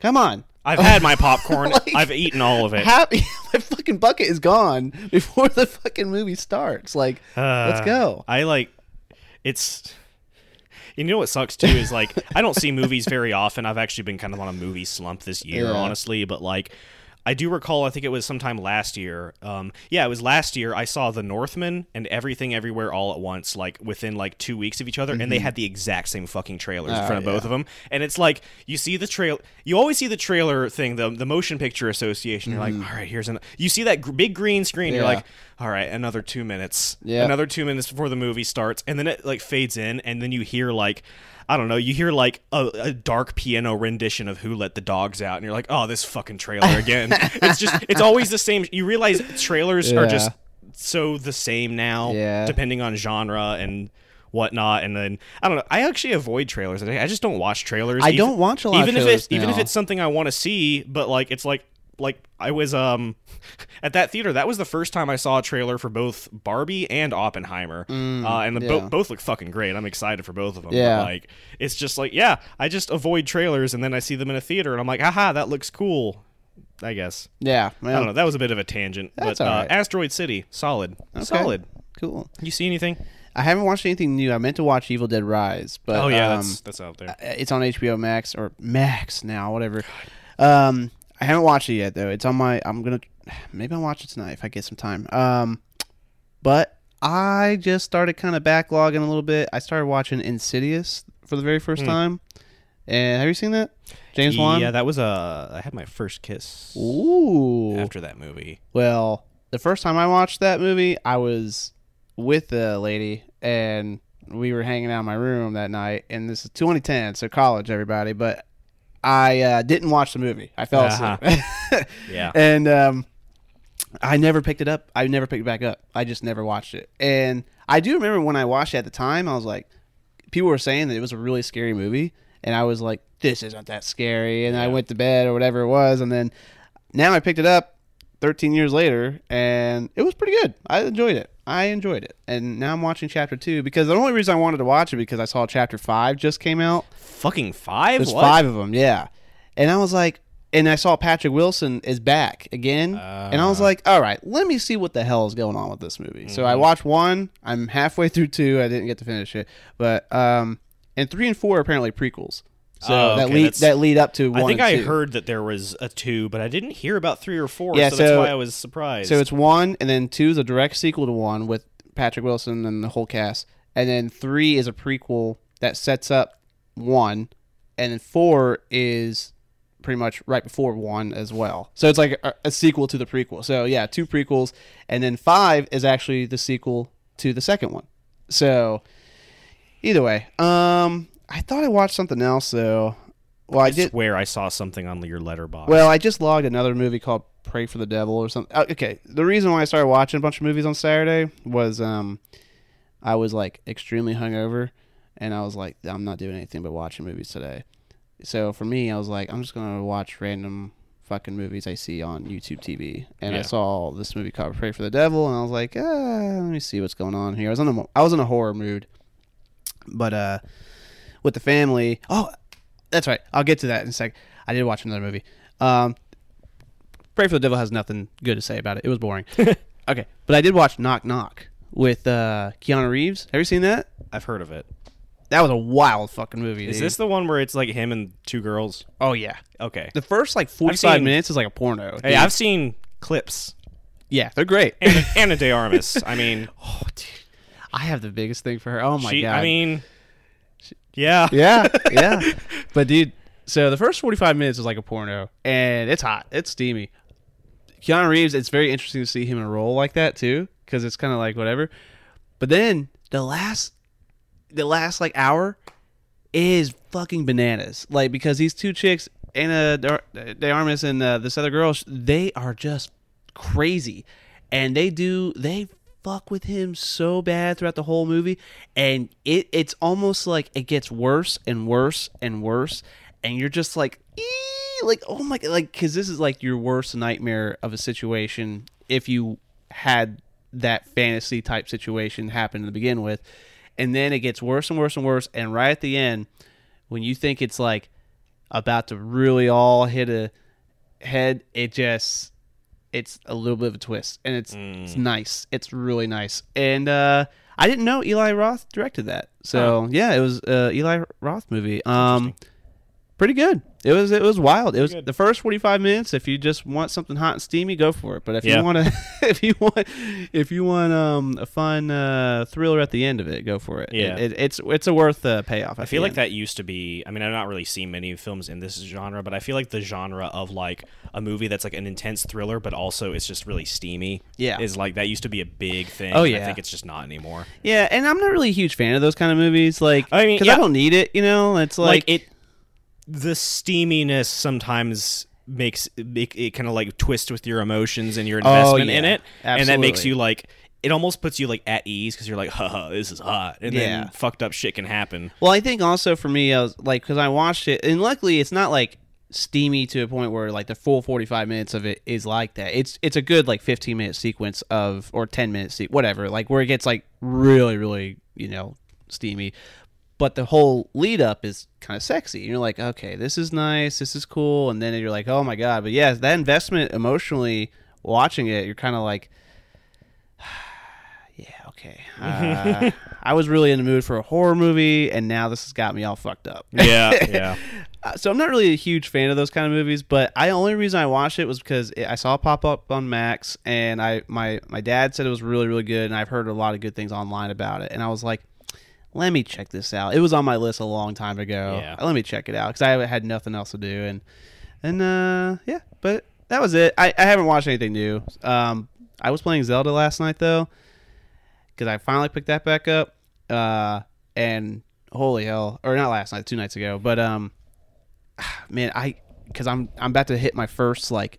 come on. I've had my [LAUGHS] popcorn. Like- I've eaten all of it. Happy, [LAUGHS] my fucking bucket is gone before the fucking movie starts. Like, let's Uh, go. I like it's you know what sucks too is like I don't see movies very often. I've actually been kind of on a movie slump this year, Yeah. honestly, but like I do recall I think it was sometime last year. Um yeah, it was last year I saw The Northman and Everything Everywhere All at Once like within like 2 weeks of each other and they had the exact same fucking trailers in Mm-hmm. Oh, front of both of them. And it's like you see the trail you always see the trailer thing, the the motion picture association. You're like, "All right, here's an You see that gr- big green screen, you're Mm-hmm. Yeah. like, "All right, another 2 minutes." Yeah. Another 2 minutes before the movie starts and then it like fades in and then you hear like I don't know. You hear like a, a dark piano rendition of "Who Let the Dogs Out," and you're like, "Oh, this fucking trailer again." [LAUGHS] it's just, it's always the same. You realize trailers are just so the same now, Yeah. depending on genre and whatnot. And then I don't know. I actually avoid trailers. I just don't watch trailers. I even- don't watch a lot of even if it's even if it's something I want to see, but like it's like like I was um [LAUGHS] at that theater. That was the first time I saw a trailer for both Barbie and Oppenheimer, uh, and the Mm, yeah. bo- both look fucking great. I'm excited for both of them. Yeah. But like it's just like yeah, I just avoid trailers, and then I see them in a theater, and I'm like, haha, that looks cool. I guess Yeah. I don't know. That was a bit of a tangent, That's but uh, alright. Asteroid City, solid, solid. Cool. You see anything? I haven't watched anything new. I meant to watch Evil Dead Rise, but oh yeah, um, that's that's out there. it's on HBO Max or Max now, whatever. Um, I haven't watched it yet though. It's on my. I'm gonna [SIGHS] maybe I'll watch it tonight if I get some time. Um, but I just started kind of backlogging a little bit. I started watching Insidious for the very first Hmm. time. And have you seen that? James Wan. Yeah, that was uh, I had my first kiss Ooh. after that movie. Well, the first time I watched that movie, I was with a lady and we were hanging out in my room that night. And this is 2010, so college, everybody. But I uh, didn't watch the movie. I fell Uh-huh. asleep. [LAUGHS] Yeah. and um, I never picked it up. I never picked it back up. I just never watched it. And I do remember when I watched it at the time, I was like, people were saying that it was a really scary movie. And I was like, this isn't that scary. And I went to bed or whatever it was. And then now I picked it up 13 years later and it was pretty good. I enjoyed it. I enjoyed it. And now I'm watching chapter two because the only reason I wanted to watch it because I saw chapter five just came out. Fucking five. There's What? five of them, yeah. And I was like, and I saw Patrick Wilson is back again, and I was Uh. like, all right, let me see what the hell is going on with this movie. So Mm-hmm. I watched one. I'm halfway through two. I didn't get to finish it, but um, and three and four are apparently prequels. So Oh, that lead that's- that lead up to one. I think I two. heard that there was a two, but I didn't hear about three or four. Yeah, so, that's why I was surprised. So it's one, and then two is a direct sequel to one with Patrick Wilson and the whole cast, and then three is a prequel that sets up one, and then four is pretty much right before one as well. So it's like a, a sequel to the prequel. So yeah, two prequels, and then five is actually the sequel to the second one. So either way, um, I thought I watched something else though. Well, I, I did. swear I saw something on your Letterboxd. Well, I just logged another movie called Prey for the Devil or something. Uh, Okay, the reason why I started watching a bunch of movies on Saturday was um, I was like extremely hungover, and I was like, I'm not doing anything but watching movies today. So for me, I was like, I'm just gonna watch random fucking movies I see on YouTube TV, and I saw this movie called Prey for the Devil, and I was like, ah, let me see what's going on here. I was in a I was in a horror mood, but uh, with the family. Oh, that's right. I'll get to that in a sec. I did watch another movie. Um, Prey for the Devil has nothing good to say about it. It was boring. [LAUGHS] okay, but I did watch Knock Knock with uh, Keanu Reeves. Have you seen that? I've heard of it. That was a wild fucking movie. Is dude. this the one where it's like him and two girls? Oh yeah. Okay. The first like forty-five seen- minutes is like a porno. Hey, dude. I've seen clips. yeah, they're great. Ana, [LAUGHS] Ana de Armas. I mean, [LAUGHS] oh, dude. I have the biggest thing for her. Oh my she. god. I mean, yeah. yeah, yeah. [LAUGHS] But dude, so the first forty-five minutes is like a porno, and it's hot. It's steamy. Keanu Reeves. It's very interesting to see him in a role like that too, because it's kind of like whatever. But then the last, the last like hour is fucking bananas. Like because these two chicks, Ana de Armas and uh, this other girl, they are just crazy, and they do they fuck with him so bad throughout the whole movie, and it it's almost like it gets worse and worse and worse. And you're just like, like oh my, like because this is like your worst nightmare of a situation if you had that fantasy type situation happen to begin with, and then it gets worse and worse and worse, and right at the end, when you think it's like about to really all hit a head, it just it's a little bit of a twist, and it's it's nice. It's really nice, and uh, I didn't know Eli Roth directed that. So yeah, it was uh, Eli Roth movie. Um, pretty good. It was it was wild. It was Good. the first forty five minutes. If you just want something hot and steamy, go for it. But if Yeah. you want to, if you want, if you want um a fun uh, thriller at the end of it, go for it. Yeah. It- it- it's it's a worth uh, payoff. I feel like that used to be. I mean, I've not really seen many films in this genre, but I feel like the genre of like a movie that's like an intense thriller, but also it's just really steamy. Yeah. is like that used to be a big thing. Oh, yeah, I think it's just not anymore. Yeah, and I'm not really a huge fan of those kind of movies. Like, I mean, because yeah. I don't need it. You know, it's Like, like, it, the steaminess sometimes makes it, it kind of like twist with your emotions and your oh, investment in Oh, yeah. it, and that makes you like. It almost puts you like at ease because you're like, haha, this is hot, and Yeah. then fucked up shit can happen. Well, I think also for me, I was like, because I watched it, and luckily it's not like steamy to a point where like the full 45 minutes of it is like that. It's it's a good like 15 minute sequence of or 10 minute se- whatever, like where it gets like really really you know steamy. But the whole lead up is kind of sexy. You're like, okay, this is nice, this is cool, and then you're like, oh my god. But yeah, that investment emotionally watching it, you're kind of like, [SIGHS] yeah, okay. Uh, [LAUGHS] I was really in the mood for a horror movie, and now this has got me all fucked up. Yeah, yeah. [LAUGHS] Uh, so I'm not really a huge fan of those kind of movies, but I only reason I watched it was because I saw it pop up on Max, and I my my dad said it was really really good, and I've heard a lot of good things online about it, and I was like, let me check this out. It was on my list a long time ago. Yeah. Let me check it out because I had nothing else to do, and and uh, yeah, but that was it. I, I haven't watched anything new. Um, I was playing Zelda last night though, because I finally picked that back up. Uh, and holy hell, or not last night, two nights ago, but um, [SIGHS] man, I because I'm I'm about to hit my first like,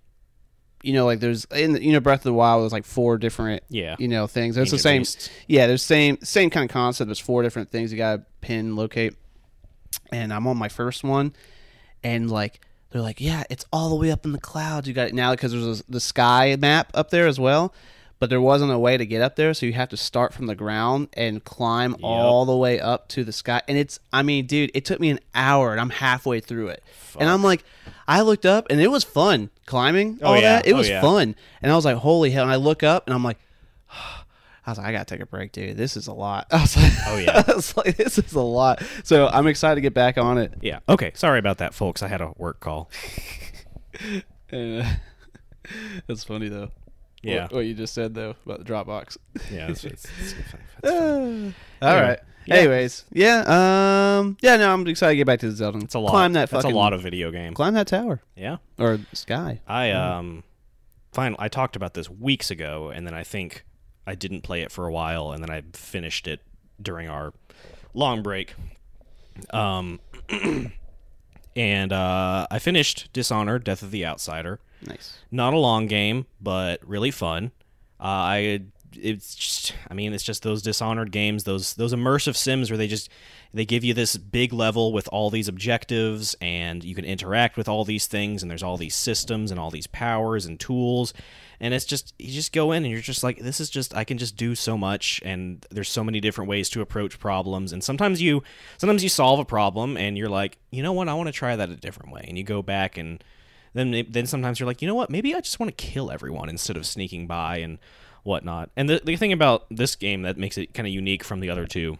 you know, like there's in the, you know Breath of the Wild there's like four different Yeah. you know things. It's the same. beasts. Yeah, there's same same kind of concept. There's four different things you gotta pin, locate, and I'm on my first one, and like they're like, yeah, it's all the way up in the clouds. You got it now because there's a, the sky map up there as well. But there wasn't a way to get up there, so you have to start from the ground and climb all the way up to the sky. And it's, I mean, dude, it took me an hour, and I'm halfway through it. And I'm like, I looked up, and it was fun climbing Oh, all yeah. that. It Oh, was yeah. fun, and I was like, holy hell! And I look up, and I'm like, [SIGHS] I was like, I gotta take a break, dude. This is a lot. [LAUGHS] I was like, Oh, [LAUGHS] yeah. I was like, this is a lot. So I'm excited to get back on it. Yeah. Okay. Sorry about that, folks. I had a work call. [LAUGHS] Uh, that's funny though. Yeah. What, what you just said though about the Dropbox. Yeah. It's, it's, it's, it's funny. All [LAUGHS] Anyway, right. yeah. Anyways, yeah. Um. Yeah. No, I'm excited to get back to the Zelda. It's a lot. Climb that. That's fucking, a lot of video game. Climb that tower Yeah. or sky. I um, fine. I talked about this weeks ago, and then I think I didn't play it for a while, and then I finished it during our long break. Um, [CLEARS THROAT] and uh, I finished Dishonored: Death of the Outsider. Nice. Not a long game, but really fun. Uh, I it's just, I mean, it's just those Dishonored games, those those immersive sims where they just they give you this big level with all these objectives, and you can interact with all these things, and there's all these systems and all these powers and tools, and it's just you just go in and you're just like, this is just I can just do so much, and there's so many different ways to approach problems, and sometimes you sometimes you solve a problem, and you're like, you know what, I want to try that a different way, and you go back and then then sometimes you're like, you know what? Maybe I just want to kill everyone instead of sneaking by and whatnot. And the the thing about this game that makes it kind of unique from the other two,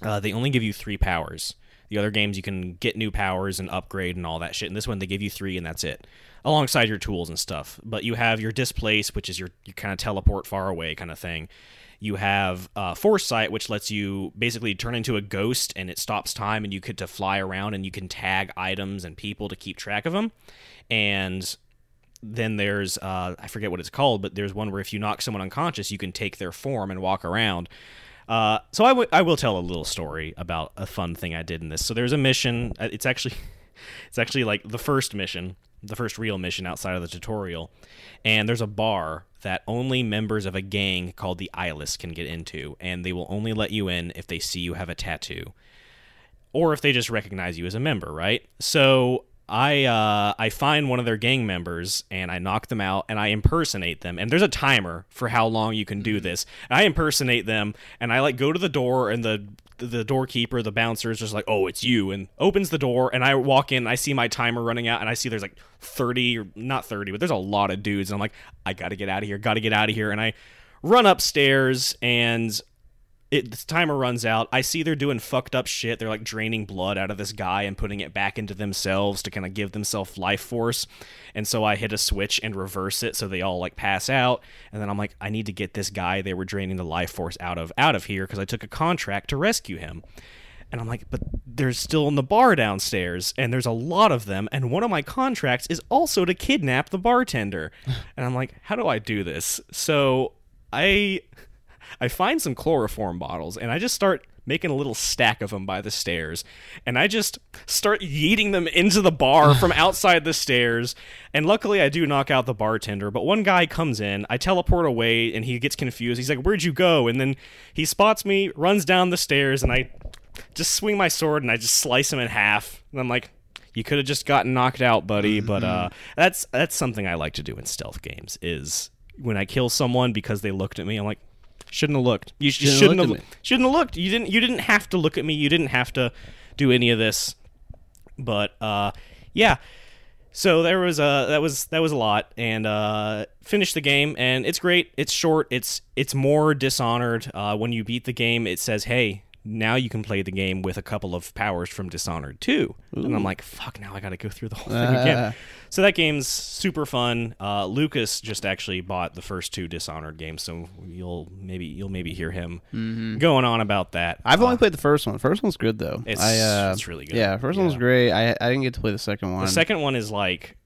uh, they only give you three powers. The other games you can get new powers and upgrade and all that shit. And this one they give you three and that's it, alongside your tools and stuff. But you have your displace, which is your you kind of teleport far away kind of thing. You have uh, foresight, which lets you basically turn into a ghost and it stops time, and you get to fly around and you can tag items and people to keep track of them. And then there's uh, I forget what it's called, but there's one where if you knock someone unconscious, you can take their form and walk around. Uh, so I, w- I will tell a little story about a fun thing I did in this. So there's a mission. uh, It's actually [LAUGHS] it's actually like the first mission, the first real mission outside of the tutorial. And there's a bar that only members of a gang called the Eyeless can get into, and they will only let you in if they see you have a tattoo. or if they just recognize you as a member, right? So I uh, I find one of their gang members and I knock them out and I impersonate them. And there's a timer for how long you can do this. And I impersonate them and I like go to the door and the the doorkeeper, the bouncer is just like, "Oh, it's you," and opens the door. And I walk in, I see my timer running out, and I see there's like 30 or not 30, but there's a lot of dudes. And I'm like, I gotta get out of here, gotta get out of here. And I run upstairs and it the timer runs out. I see they're doing fucked up shit. They're like draining blood out of this guy and putting it back into themselves to kind of give themselves life force. And so I hit a switch and reverse it so they all like pass out. And then I'm like, I need to get this guy they were draining the life force out of out of here because I took a contract to rescue him. And I'm like, but they're still in the bar downstairs, and there's a lot of them. And one of my contracts is also to kidnap the bartender. [LAUGHS] and I'm like, how do I do this? So I I find some chloroform bottles and I just start making a little stack of them by the stairs. And I just start yeeting them into the bar [SIGHS] from outside the stairs. And luckily, I do knock out the bartender. But one guy comes in, I teleport away, and he gets confused. He's like, Where'd you go? And then he spots me, runs down the stairs, and I just swing my sword and I just slice him in half. And I'm like, you could have just gotten knocked out, buddy. But uh, that's that's something I like to do in stealth games. Is when I kill someone because they looked at me, I'm like, shouldn't have looked. You Shouldn't shouldn't, have have, looked at shouldn't have looked. You didn't. You didn't have to look at me. You didn't have to do any of this. But uh, yeah. So there was a that was that was a lot, and uh, finished the game, and it's great. It's short. It's it's more Dishonored. Uh, when you beat the game, it says, "Hey, now you can play the game with a couple of powers from Dishonored 2. And I'm like, fuck, now I got to go through the whole thing again. So that game's super fun. Uh, Lucas just actually bought the first two Dishonored games, so you'll maybe you'll maybe hear him going on about that. I've Uh, only played the first one. First one's good though. It's- I, uh, it's really good. Yeah, first one was great. I I didn't get to play the second one. The second one is like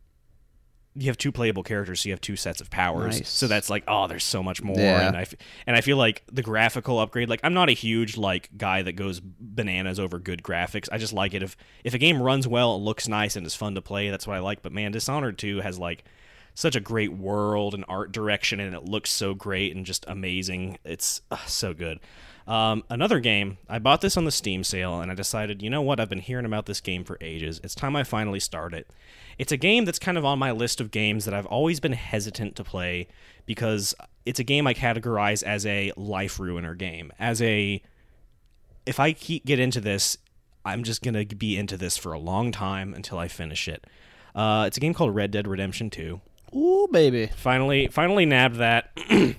you have two playable characters, so you have two sets of powers. Nice. So that's like, oh, there's so much more. Yeah. And I f- and I feel like the graphical upgrade. Like I'm not a huge like guy that goes bananas over good graphics. I just like it if if a game runs well, it looks nice and is fun to play. That's what I like. But man, Dishonored 2 has like such a great world and art direction, and it looks so great and just amazing. It's uh, so good. Um, another game, I bought this on the Steam sale, and I decided, you know what? I've been hearing about this game for ages. It's time I finally start it. It's a game that's kind of on my list of games that I've always been hesitant to play because it's a game I categorize as a life ruiner game. As a, if I keep get into this, I'm just gonna be into this for a long time until I finish it. Uh, it's a game called Red Dead Redemption 2 Ooh, baby. finally finally nabbed that [CLEARS THROAT]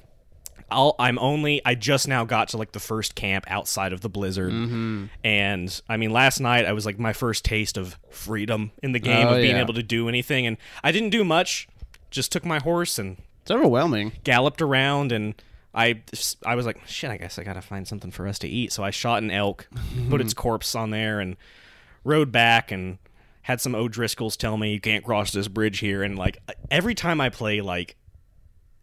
I'll, I'm only I just now got to like the first camp outside of the blizzard, Mm-hmm. and I mean last night I was like my first taste of freedom in the game Oh, of being yeah. able to do anything, and I didn't do much. Just took my horse and It's overwhelming. galloped around, and I I was like shit. I guess I gotta find something for us to eat. So I shot an elk, [LAUGHS] put its corpse on there, and rode back and had some O'Driscolls tell me you can't cross this bridge here. And like every time I play like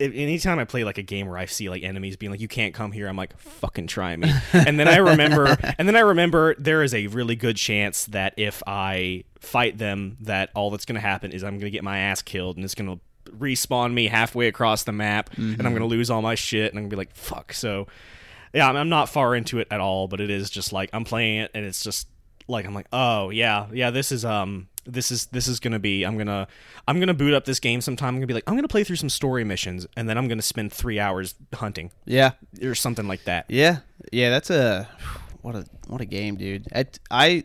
anytime I play like a game where I see like enemies being like, "You can't come here," I'm like, "Fucking try me." [LAUGHS] and then I remember, and then I remember there is a really good chance that if I fight them, that all that's going to happen is I'm going to get my ass killed, and it's going to respawn me halfway across the map, and I'm going to lose all my shit, and I'm going to be like, "Fuck." So, yeah, I'm- I'm not far into it at all, but it is just like I'm playing it, and it's just like I'm like, oh yeah, yeah, this is um, this is this is gonna be. I'm gonna I'm gonna boot up this game sometime. I'm gonna be like, I'm gonna play through some story missions, and then I'm gonna spend three hours hunting Yeah, or something like that. yeah, yeah. That's a what a what a game, dude. I I,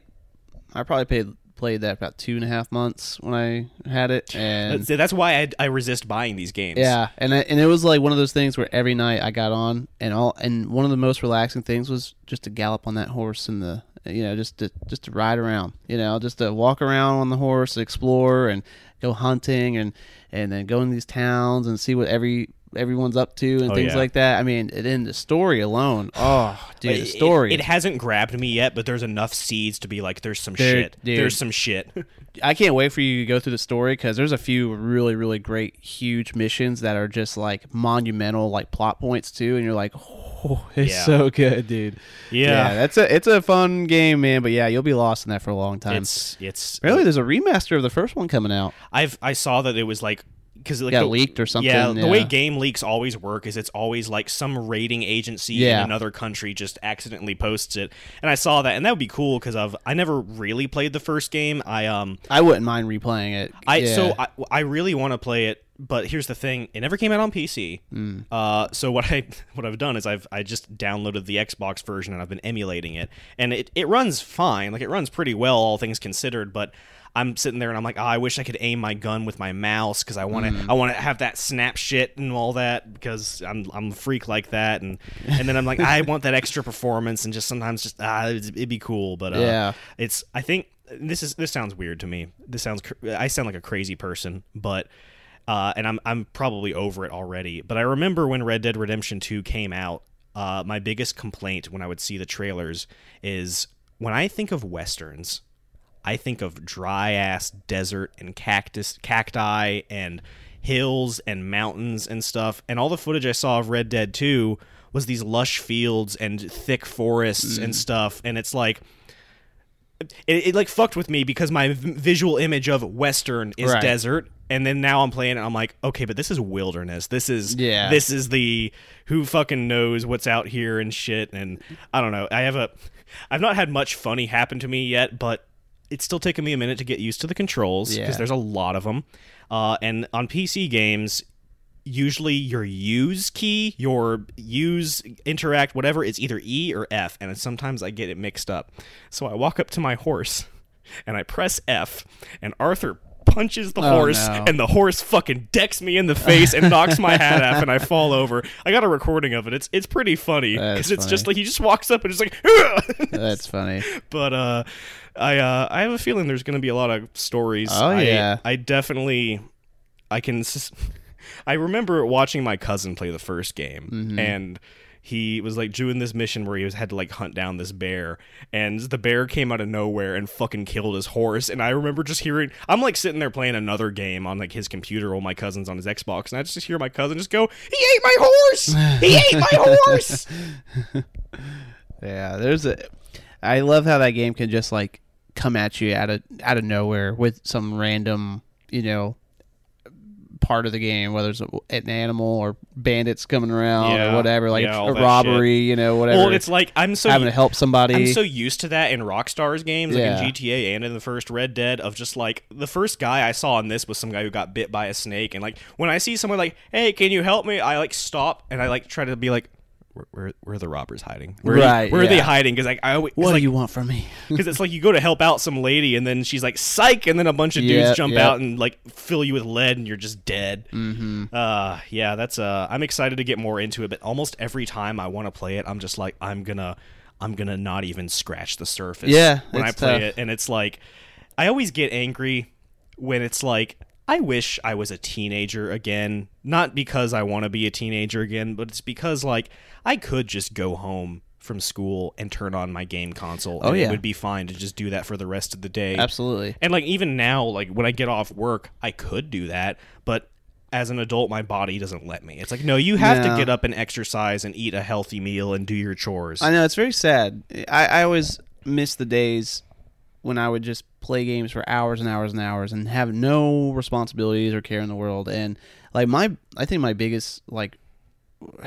I probably played played that about two and a half months when I had it, and That's, that's why I, I resist buying these games. Yeah, and I, and it was like one of those things where every night I got on, and all, and one of the most relaxing things was just to gallop on that horse in the, you know, just to just to ride around, you know, just to walk around on the horse, explore, and go hunting, and and then go in these towns and see what every everyone's up to and Oh, things yeah. like that. I mean, and then the story alone, oh, dude, It- the story. It, hasn't grabbed me yet, but there's enough seeds to be like, there's some There- shit. dude. There's some shit. [LAUGHS] I can't wait for you to go through the story because there's a few really, really great, huge missions that are just like monumental, like plot points too, and you're like, oh, [LAUGHS] it's Yeah. so good, dude. Yeah. that's a it's a fun game, man. But yeah, you'll be lost in that for a long time. it's it's really, there's a remaster of the first one coming out. I've I saw that it was like because like Got the- leaked or something, Yeah, the way game leaks always work is it's always like some rating agency Yeah. in another country just accidentally posts it, and I saw that, and that would be cool because of I never really played the first game. I um I wouldn't mind replaying it. I yeah. so I, I really want to play it, but here's the thing: it never came out on PC. Mm. Uh, so what I [LAUGHS] what I've done is I've I just downloaded the Xbox version and I've been emulating it, and it it runs fine, like it runs pretty well, all things considered. But I'm sitting there and I'm like, oh, I wish I could aim my gun with my mouse because I want to Mm. I want to have that snap shit and all that because I'm I'm a freak like that, and [LAUGHS] and then I'm like I want that extra performance and just sometimes just ah it'd, it'd be cool, but uh, Yeah. it's I think this is this sounds weird to me. This sounds I sound like a crazy person, but uh, and I'm I'm probably over it already. But I remember when Red Dead Redemption 2 came out, uh, my biggest complaint when I would see the trailers is when I think of westerns, I think of dry ass desert and cactus cacti and hills and mountains and stuff. And all the footage I saw of Red Dead 2 was these lush fields and thick forests and mm. stuff. And it's like it, it like fucked with me because my v- visual image of western is Right. desert and then now i'm playing it i'm like okay but this is wilderness this is Yeah. this is the who fucking knows what's out here and shit and i don't know i have a i've not had much funny happen to me yet but it's still taken me a minute to get used to the controls because Yeah. there's a lot of them uh, and on pc games usually your use key, your use interact, whatever, is either E or F, and sometimes I get it mixed up. So I walk up to my horse [LAUGHS] and I press F, and Arthur punches the Oh, horse, no. and the horse fucking decks me in the face and knocks my hat off, and I [LAUGHS] fall over. I got a recording of it. It's it's pretty funny because it's just like he just walks up and it's like. [LAUGHS] That's funny. but uh i uh i have a feeling there's gonna be a lot of stories Oh, I- yeah. i definitely i can [LAUGHS] I remember watching my cousin play the first game Mm-hmm. and he was like doing this mission where he was had to like hunt down this bear and the bear came out of nowhere and fucking killed his horse and i remember just hearing i'm like sitting there playing another game on like his computer while my cousin's on his xbox and i just hear my cousin just go he ate my horse he ate my [LAUGHS] horse [LAUGHS] Yeah, there's a. I love how that game can just like come at you out of out of nowhere with some random, you know, part of the game, whether it's a, an animal or bandits coming around Yeah, or whatever, like yeah, a robbery, you know, whatever. well it's like i'm so having to help somebody. I'm so used to that in Rockstar's games, like Yeah. in GTA and in the first Red Dead, of just like the first guy I saw in this was some guy who got bit by a snake, and like when I see someone like, "Hey, can you help me?" I like stop and I like try to be like, "Where, where, where are the robbers hiding? Where, are, Right, where are they hiding?" Because like I always, what like, do you want from me? because it's like you go to help out some lady and then she's like psych and then a bunch of dudes Yep, jump yep. out and like fill you with lead and you're just dead mm-hmm. uh yeah that's uh i'm excited to get more into it but almost every time i want to play it i'm just like i'm gonna i'm gonna not even scratch the surface Yeah, when i play tough. it and it's like i always get angry when it's like I wish I was a teenager again. Not because I want to be a teenager again, but it's because like I could just go home from school and turn on my game console Oh, and yeah. it would be fine to just do that for the rest of the day. Absolutely. And like even now, like when I get off work, I could do that, but as an adult, my body doesn't let me. It's like, no, you have to get up and exercise and eat a healthy meal and do your chores. I know it's very sad. I, I always miss the days when I would just play games for hours and hours and hours and have no responsibilities or care in the world. And like my, I think my biggest like, [SIGHS]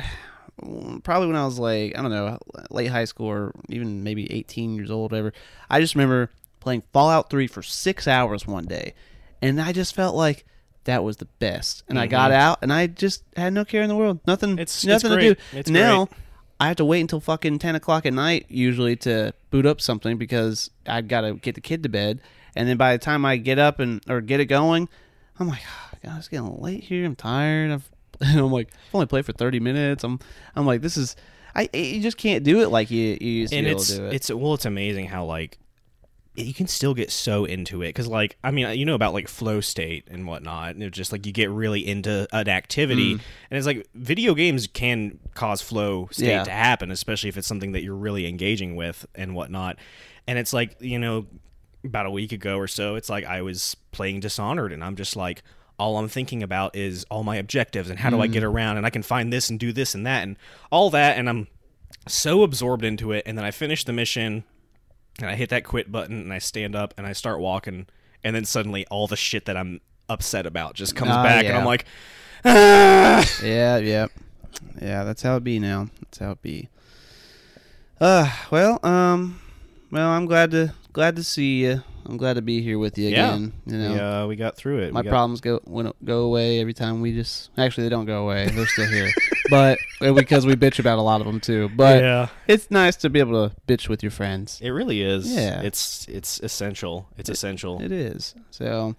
probably when I was like I don't know late high school or even maybe 18 years old, whatever. I just remember playing Fallout 3 for six hours one day, and I just felt like that was the best. And I got out and I just had no care in the world, nothing, Mm-hmm. It's- it's nothing to great. do. It's now. great. I have to wait until fucking ten o'clock at night usually to boot up something because I've got to get the kid to bed, and then by the time I get up and or get it going, I'm like, oh, God, it's getting late here. I'm tired. I've, [LAUGHS] and I'm like, I've only played for thirty minutes. I'm, I'm like, this is, I, you just can't do it like you, you used to and be able to do it. it's well, it's amazing how like you can still get so into it because like i mean you know about like flow state and whatnot and it's just like you get really into an activity Mm. and it's like video games can cause flow state Yeah. to happen especially if it's something that you're really engaging with and whatnot and it's like you know about a week ago or so it's like i was playing dishonored and i'm just like all i'm thinking about is all my objectives and how do i Mm. get around and i can find this and do this and that and all that and i'm so absorbed into it and then i finish the mission and I hit that quit button and I stand up and I start walking and then suddenly all the shit that I'm upset about just comes Ah, back, and. I'm like, ah. Yeah, yeah, yeah. That's how it be now. That's how it be. Uh, well, um, well, I'm glad to glad to see you. I'm glad to be here with you Yeah. again. You know, yeah, we got through it. my got- problems go go away every time we just actually they don't go away. They're still here, [LAUGHS] but uh, because we bitch about a lot of them too. But yeah, it's nice to be able to bitch with your friends. it really is. Yeah. it's it's essential. It's essential. It is. So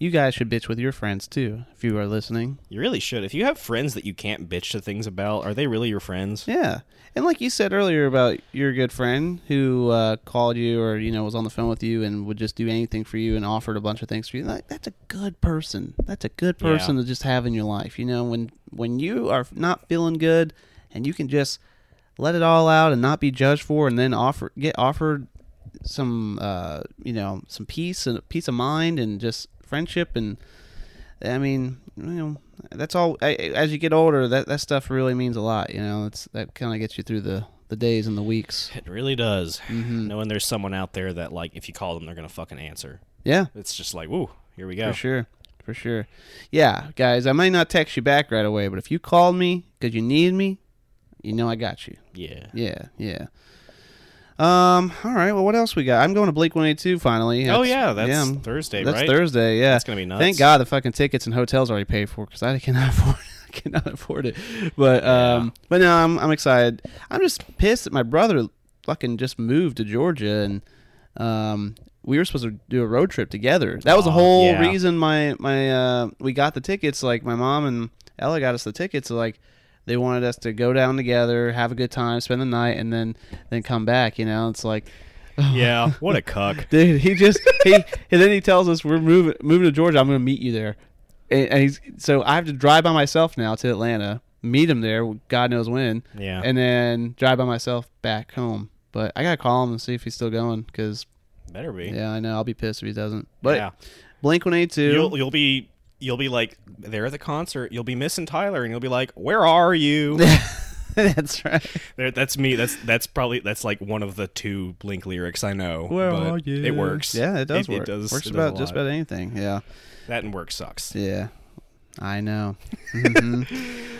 you guys should bitch with your friends too if you are listening. you really should. If you have friends that you can't bitch to things about, are they really your friends? Yeah. And like you said earlier about your good friend who uh, called you or you know was on the phone with you and would just do anything for you and offered a bunch of things for you. Like that's a good person. That's a good Yeah. person to just have in your life. You know, when when you are not feeling good and you can just let it all out and not be judged for and then offer get offered some uh, you know, some peace and peace of mind and just friendship and I mean, you know, that's all. I, as you get older, that, that stuff really means a lot. You know, it's that kind of gets you through the, the days and the weeks. It really does. Mhm. Knowing there's someone out there that like if you call them, they're gonna fucking answer. Yeah, It's just like, woo, here we go. for sure, for sure. Yeah, guys, I might not text you back right away, but if you called me because you need me, you know I got you. Yeah. Yeah, yeah. Um. All right. Well, what else we got? I'm going to Blink 182 finally. oh yeah, that's I'm- Thursday, That's right? Thursday. Yeah. it's gonna be nuts. Thank God the fucking tickets and hotels already paid for because I cannot [LAUGHS] afford. I cannot afford it. But um, but no, I'm I'm excited. I'm just pissed that my brother fucking just moved to Georgia and um. We were supposed to do a road trip together. That was the Aw, whole yeah. reason my my uh we got the tickets. Like my mom and Ella got us the tickets. Like they wanted us to go down together, have a good time, spend the night, and then then come back. You know, it's like [LAUGHS] Yeah. What a cuck. [LAUGHS] Dude, he just he and then he tells us we're moving moving to Georgia. I'm going to meet you there, and, and he's so I have to drive by myself now to Atlanta, meet him there. God knows when, Yeah. and then drive by myself back home. But I gotta call him and see if he's still going because Better be. yeah, I know I'll be pissed if he doesn't. But yeah. Blink One Eight You'll you'll be you'll be like there at the concert. You'll be missing Tyler, and you'll be like, "Where are you?" [LAUGHS] that's right. There, that's me. That's that's probably that's like one of the two Blink lyrics I know. Where but are you? It works. Yeah, it does It, work. It does. Works it does about just about anything. Yeah. that and work sucks. Yeah, I know. [LAUGHS] Mhm.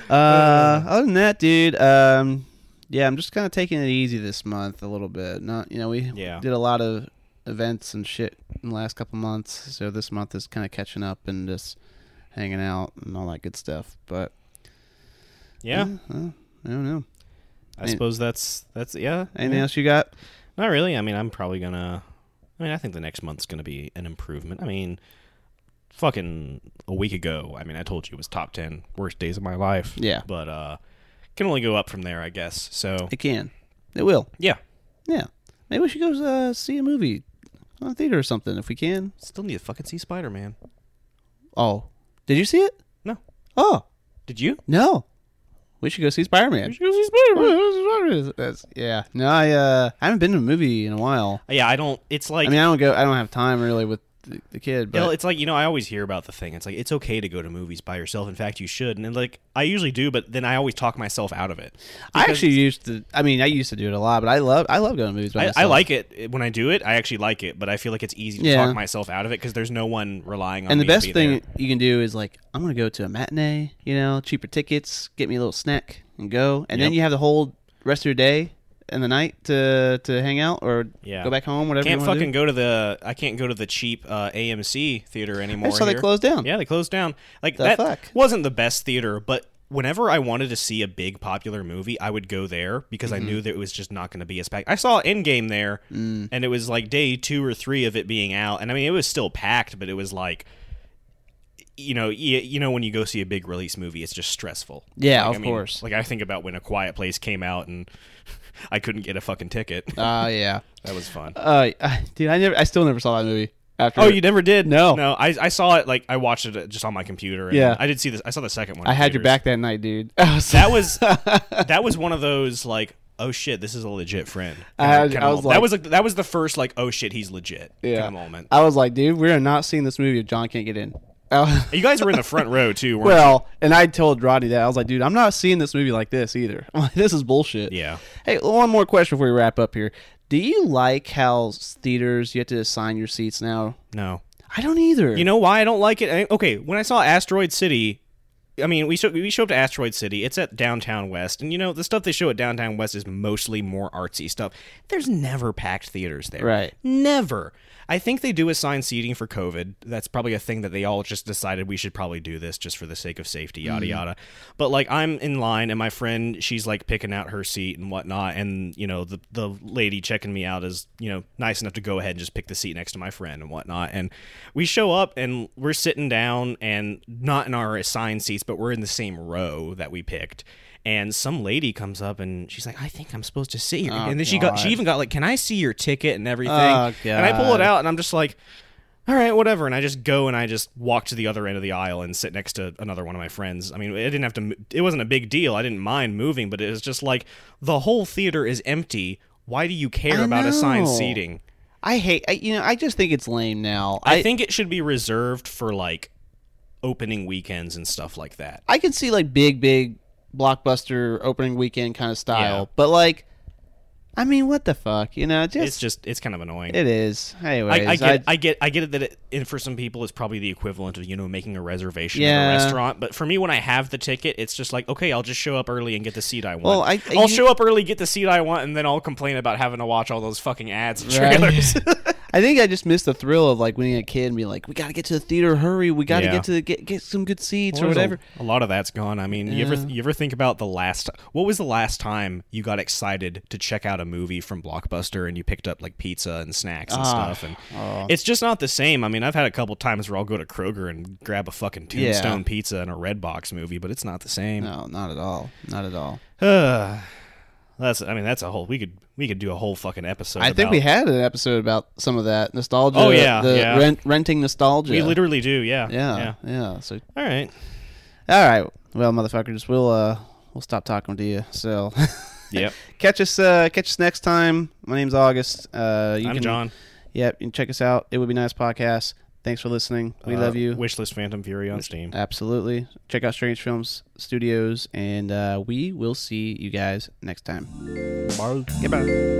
[LAUGHS] uh, other than that, dude, um, yeah, I'm just kind of taking it easy this month a little bit. Not, you know, we Yeah. did a lot of events and shit in the last couple months, so this month is kind of catching up and just hanging out and all that good stuff. But Yeah, uh, I don't know. I suppose that's that's yeah. Anything yeah. else you got? Not really. I mean, I'm probably gonna. I mean, I think the next month's gonna be an improvement. I mean, fucking a week ago, I mean, I told you it was top ten worst days of my life. Yeah. But uh, can only go up from there, I guess. So It can. It will. yeah, Yeah. Maybe we should go uh, see a movie on a theater or something if we can. still need to fucking see Spider Man. Oh, did you see it? No. Oh, Did you? no. We should go see Spider Man. Go see Spider-Man. That's yeah. No, I uh, I haven't been to a movie in a while. Yeah, I don't. It's like. I mean, I don't go. I don't have time really with the, the kid. But Well, it's like you know, I always hear about the thing. It's like it's okay to go to movies by yourself. In fact, you should. And like I usually do, but then I always talk myself out of it. I actually used to. I mean, I used to do it a lot, but I love I love going to movies by I, myself. I like it when I do it. I actually like it, but I feel like it's easy to Yeah. talk myself out of it because there's no one relying on. And the to best be thing there. you can do is like, I'm gonna go to a matinee. You know, cheaper tickets. Get me a little snack and go. And then you have the whole rest of your day and the night to to hang out or Yeah. go back home. Whatever. can't fucking do. go to the. I can't go to the cheap uh, AMC theater anymore. Saw they closed down. Yeah, they closed down. Like The that fuck? wasn't the best theater, but whenever I wanted to see a big popular movie, I would go there because Mm-hmm. I knew that it was just not going to be as packed. I saw Endgame there, Mm. and it was like day two or three of it being out, and I mean it was still packed, but it was like. You know, you, you know when you go see a big release movie, it's just stressful. Yeah, Like, of I mean, course. Like I think about when A Quiet Place came out and I couldn't get a fucking ticket. Ah, [LAUGHS] yeah. that was fun. Uh, dude, I never. I still never saw that movie. After Oh, you never did? No. no. I, I saw it like I watched it just on my computer. And Yeah. I did see this. I saw the second one. I had your back that night, dude. [LAUGHS] Was- That was [LAUGHS] that was one of those like oh shit this is a legit friend. I had- I was moment. like- that was like that was the first like oh shit he's legit yeah. moment. I was like, dude, we are not seeing this movie if John can't get in. Uh, you guys were in the front row too. Weren't well, and I told Rodney that I was like, dude, I'm not seeing this movie like this either. [LAUGHS] I'm like, this is bullshit. Yeah. Hey, one more question before we wrap up here. Do you like how theaters you have to assign your seats now? No. I don't either. You know why I don't like it? I- okay, when I saw Asteroid City, I mean, we show we show up to Asteroid City. It's at downtown West, and you know the stuff they show at downtown West is mostly more artsy stuff. There's never packed theaters there. Right. Never. I think they do assign seating for COVID. That's probably a thing that they all just decided we should probably do this just for the sake of safety, yada mm. yada. But like I'm in line and my friend, she's like picking out her seat and whatnot, and you know the the lady checking me out is you know nice enough to go ahead and just pick the seat next to my friend and whatnot. And we show up and we're sitting down and not in our assigned seats, but we're in the same row that we picked. And some lady comes up and she's like, "I think I'm supposed to sit here." Oh, and then she got she even got like, "Can I see your ticket and everything?" Oh, And I pull it out and I'm just like, all right, whatever. And I just go and I just walk to the other end of the aisle and sit next to another one of my friends. I mean, it didn't have to, it wasn't a big deal. I didn't mind moving, but it was just like the whole theater is empty. Why do you care I about assigned seating? I hate. I, you know, I just think it's lame now. I, think it should be reserved for like opening weekends and stuff like that. I can see like big, big blockbuster opening weekend kind of style, Yeah. but like, I mean, what the fuck? You know, just, It's just, it's kind of annoying. it is. Anyways, I, I get, I get, I get it that it, and for some people, it's probably the equivalent of you know making a reservation at a restaurant. But for me, when I have the ticket, it's just like okay, I'll just show up early and get the seat I want. Well, I- I- will show up early, get the seat I want, and then I'll complain about having to watch all those fucking ads and Right. [LAUGHS] I think I just missed the thrill of like you're a kid and be like, we got to get to the theater, hurry, we got to Yeah. get to the, get get some good seats or Well, whatever. A, a lot of that's gone. I mean, you ever you ever think about the last? What was the last time you got excited to check out a movie from Blockbuster and you picked up like pizza and snacks and Ah, stuff? And oh. it's just not the same. I mean, I've had a couple times where I'll go to Kroger and grab a fucking Yeah. Tombstone pizza and a Redbox movie, but it's not the same. No, not at all, not at all. [SIGHS] [SIGHS] That's I mean that's a whole we could we could do a whole fucking episode. I think we had an episode about some of that nostalgia. Oh, yeah, the yeah. Rent, renting nostalgia. we literally do. Yeah. yeah, Yeah. yeah, So, All right. all right, well, motherfuckers, we'll uh, we'll stop talking to you. So, [LAUGHS] Yep. catch us, uh, catch us next time. My name's August. Uh, you I'm can, John. Yep, you can check us out. It would be nice podcast. Thanks for listening. We uh, love you. Wishlist Phantom Fury on Wish- Steam. Absolutely. Check out Strange Films Studios, and uh, we will see you guys next time. Bye. Goodbye.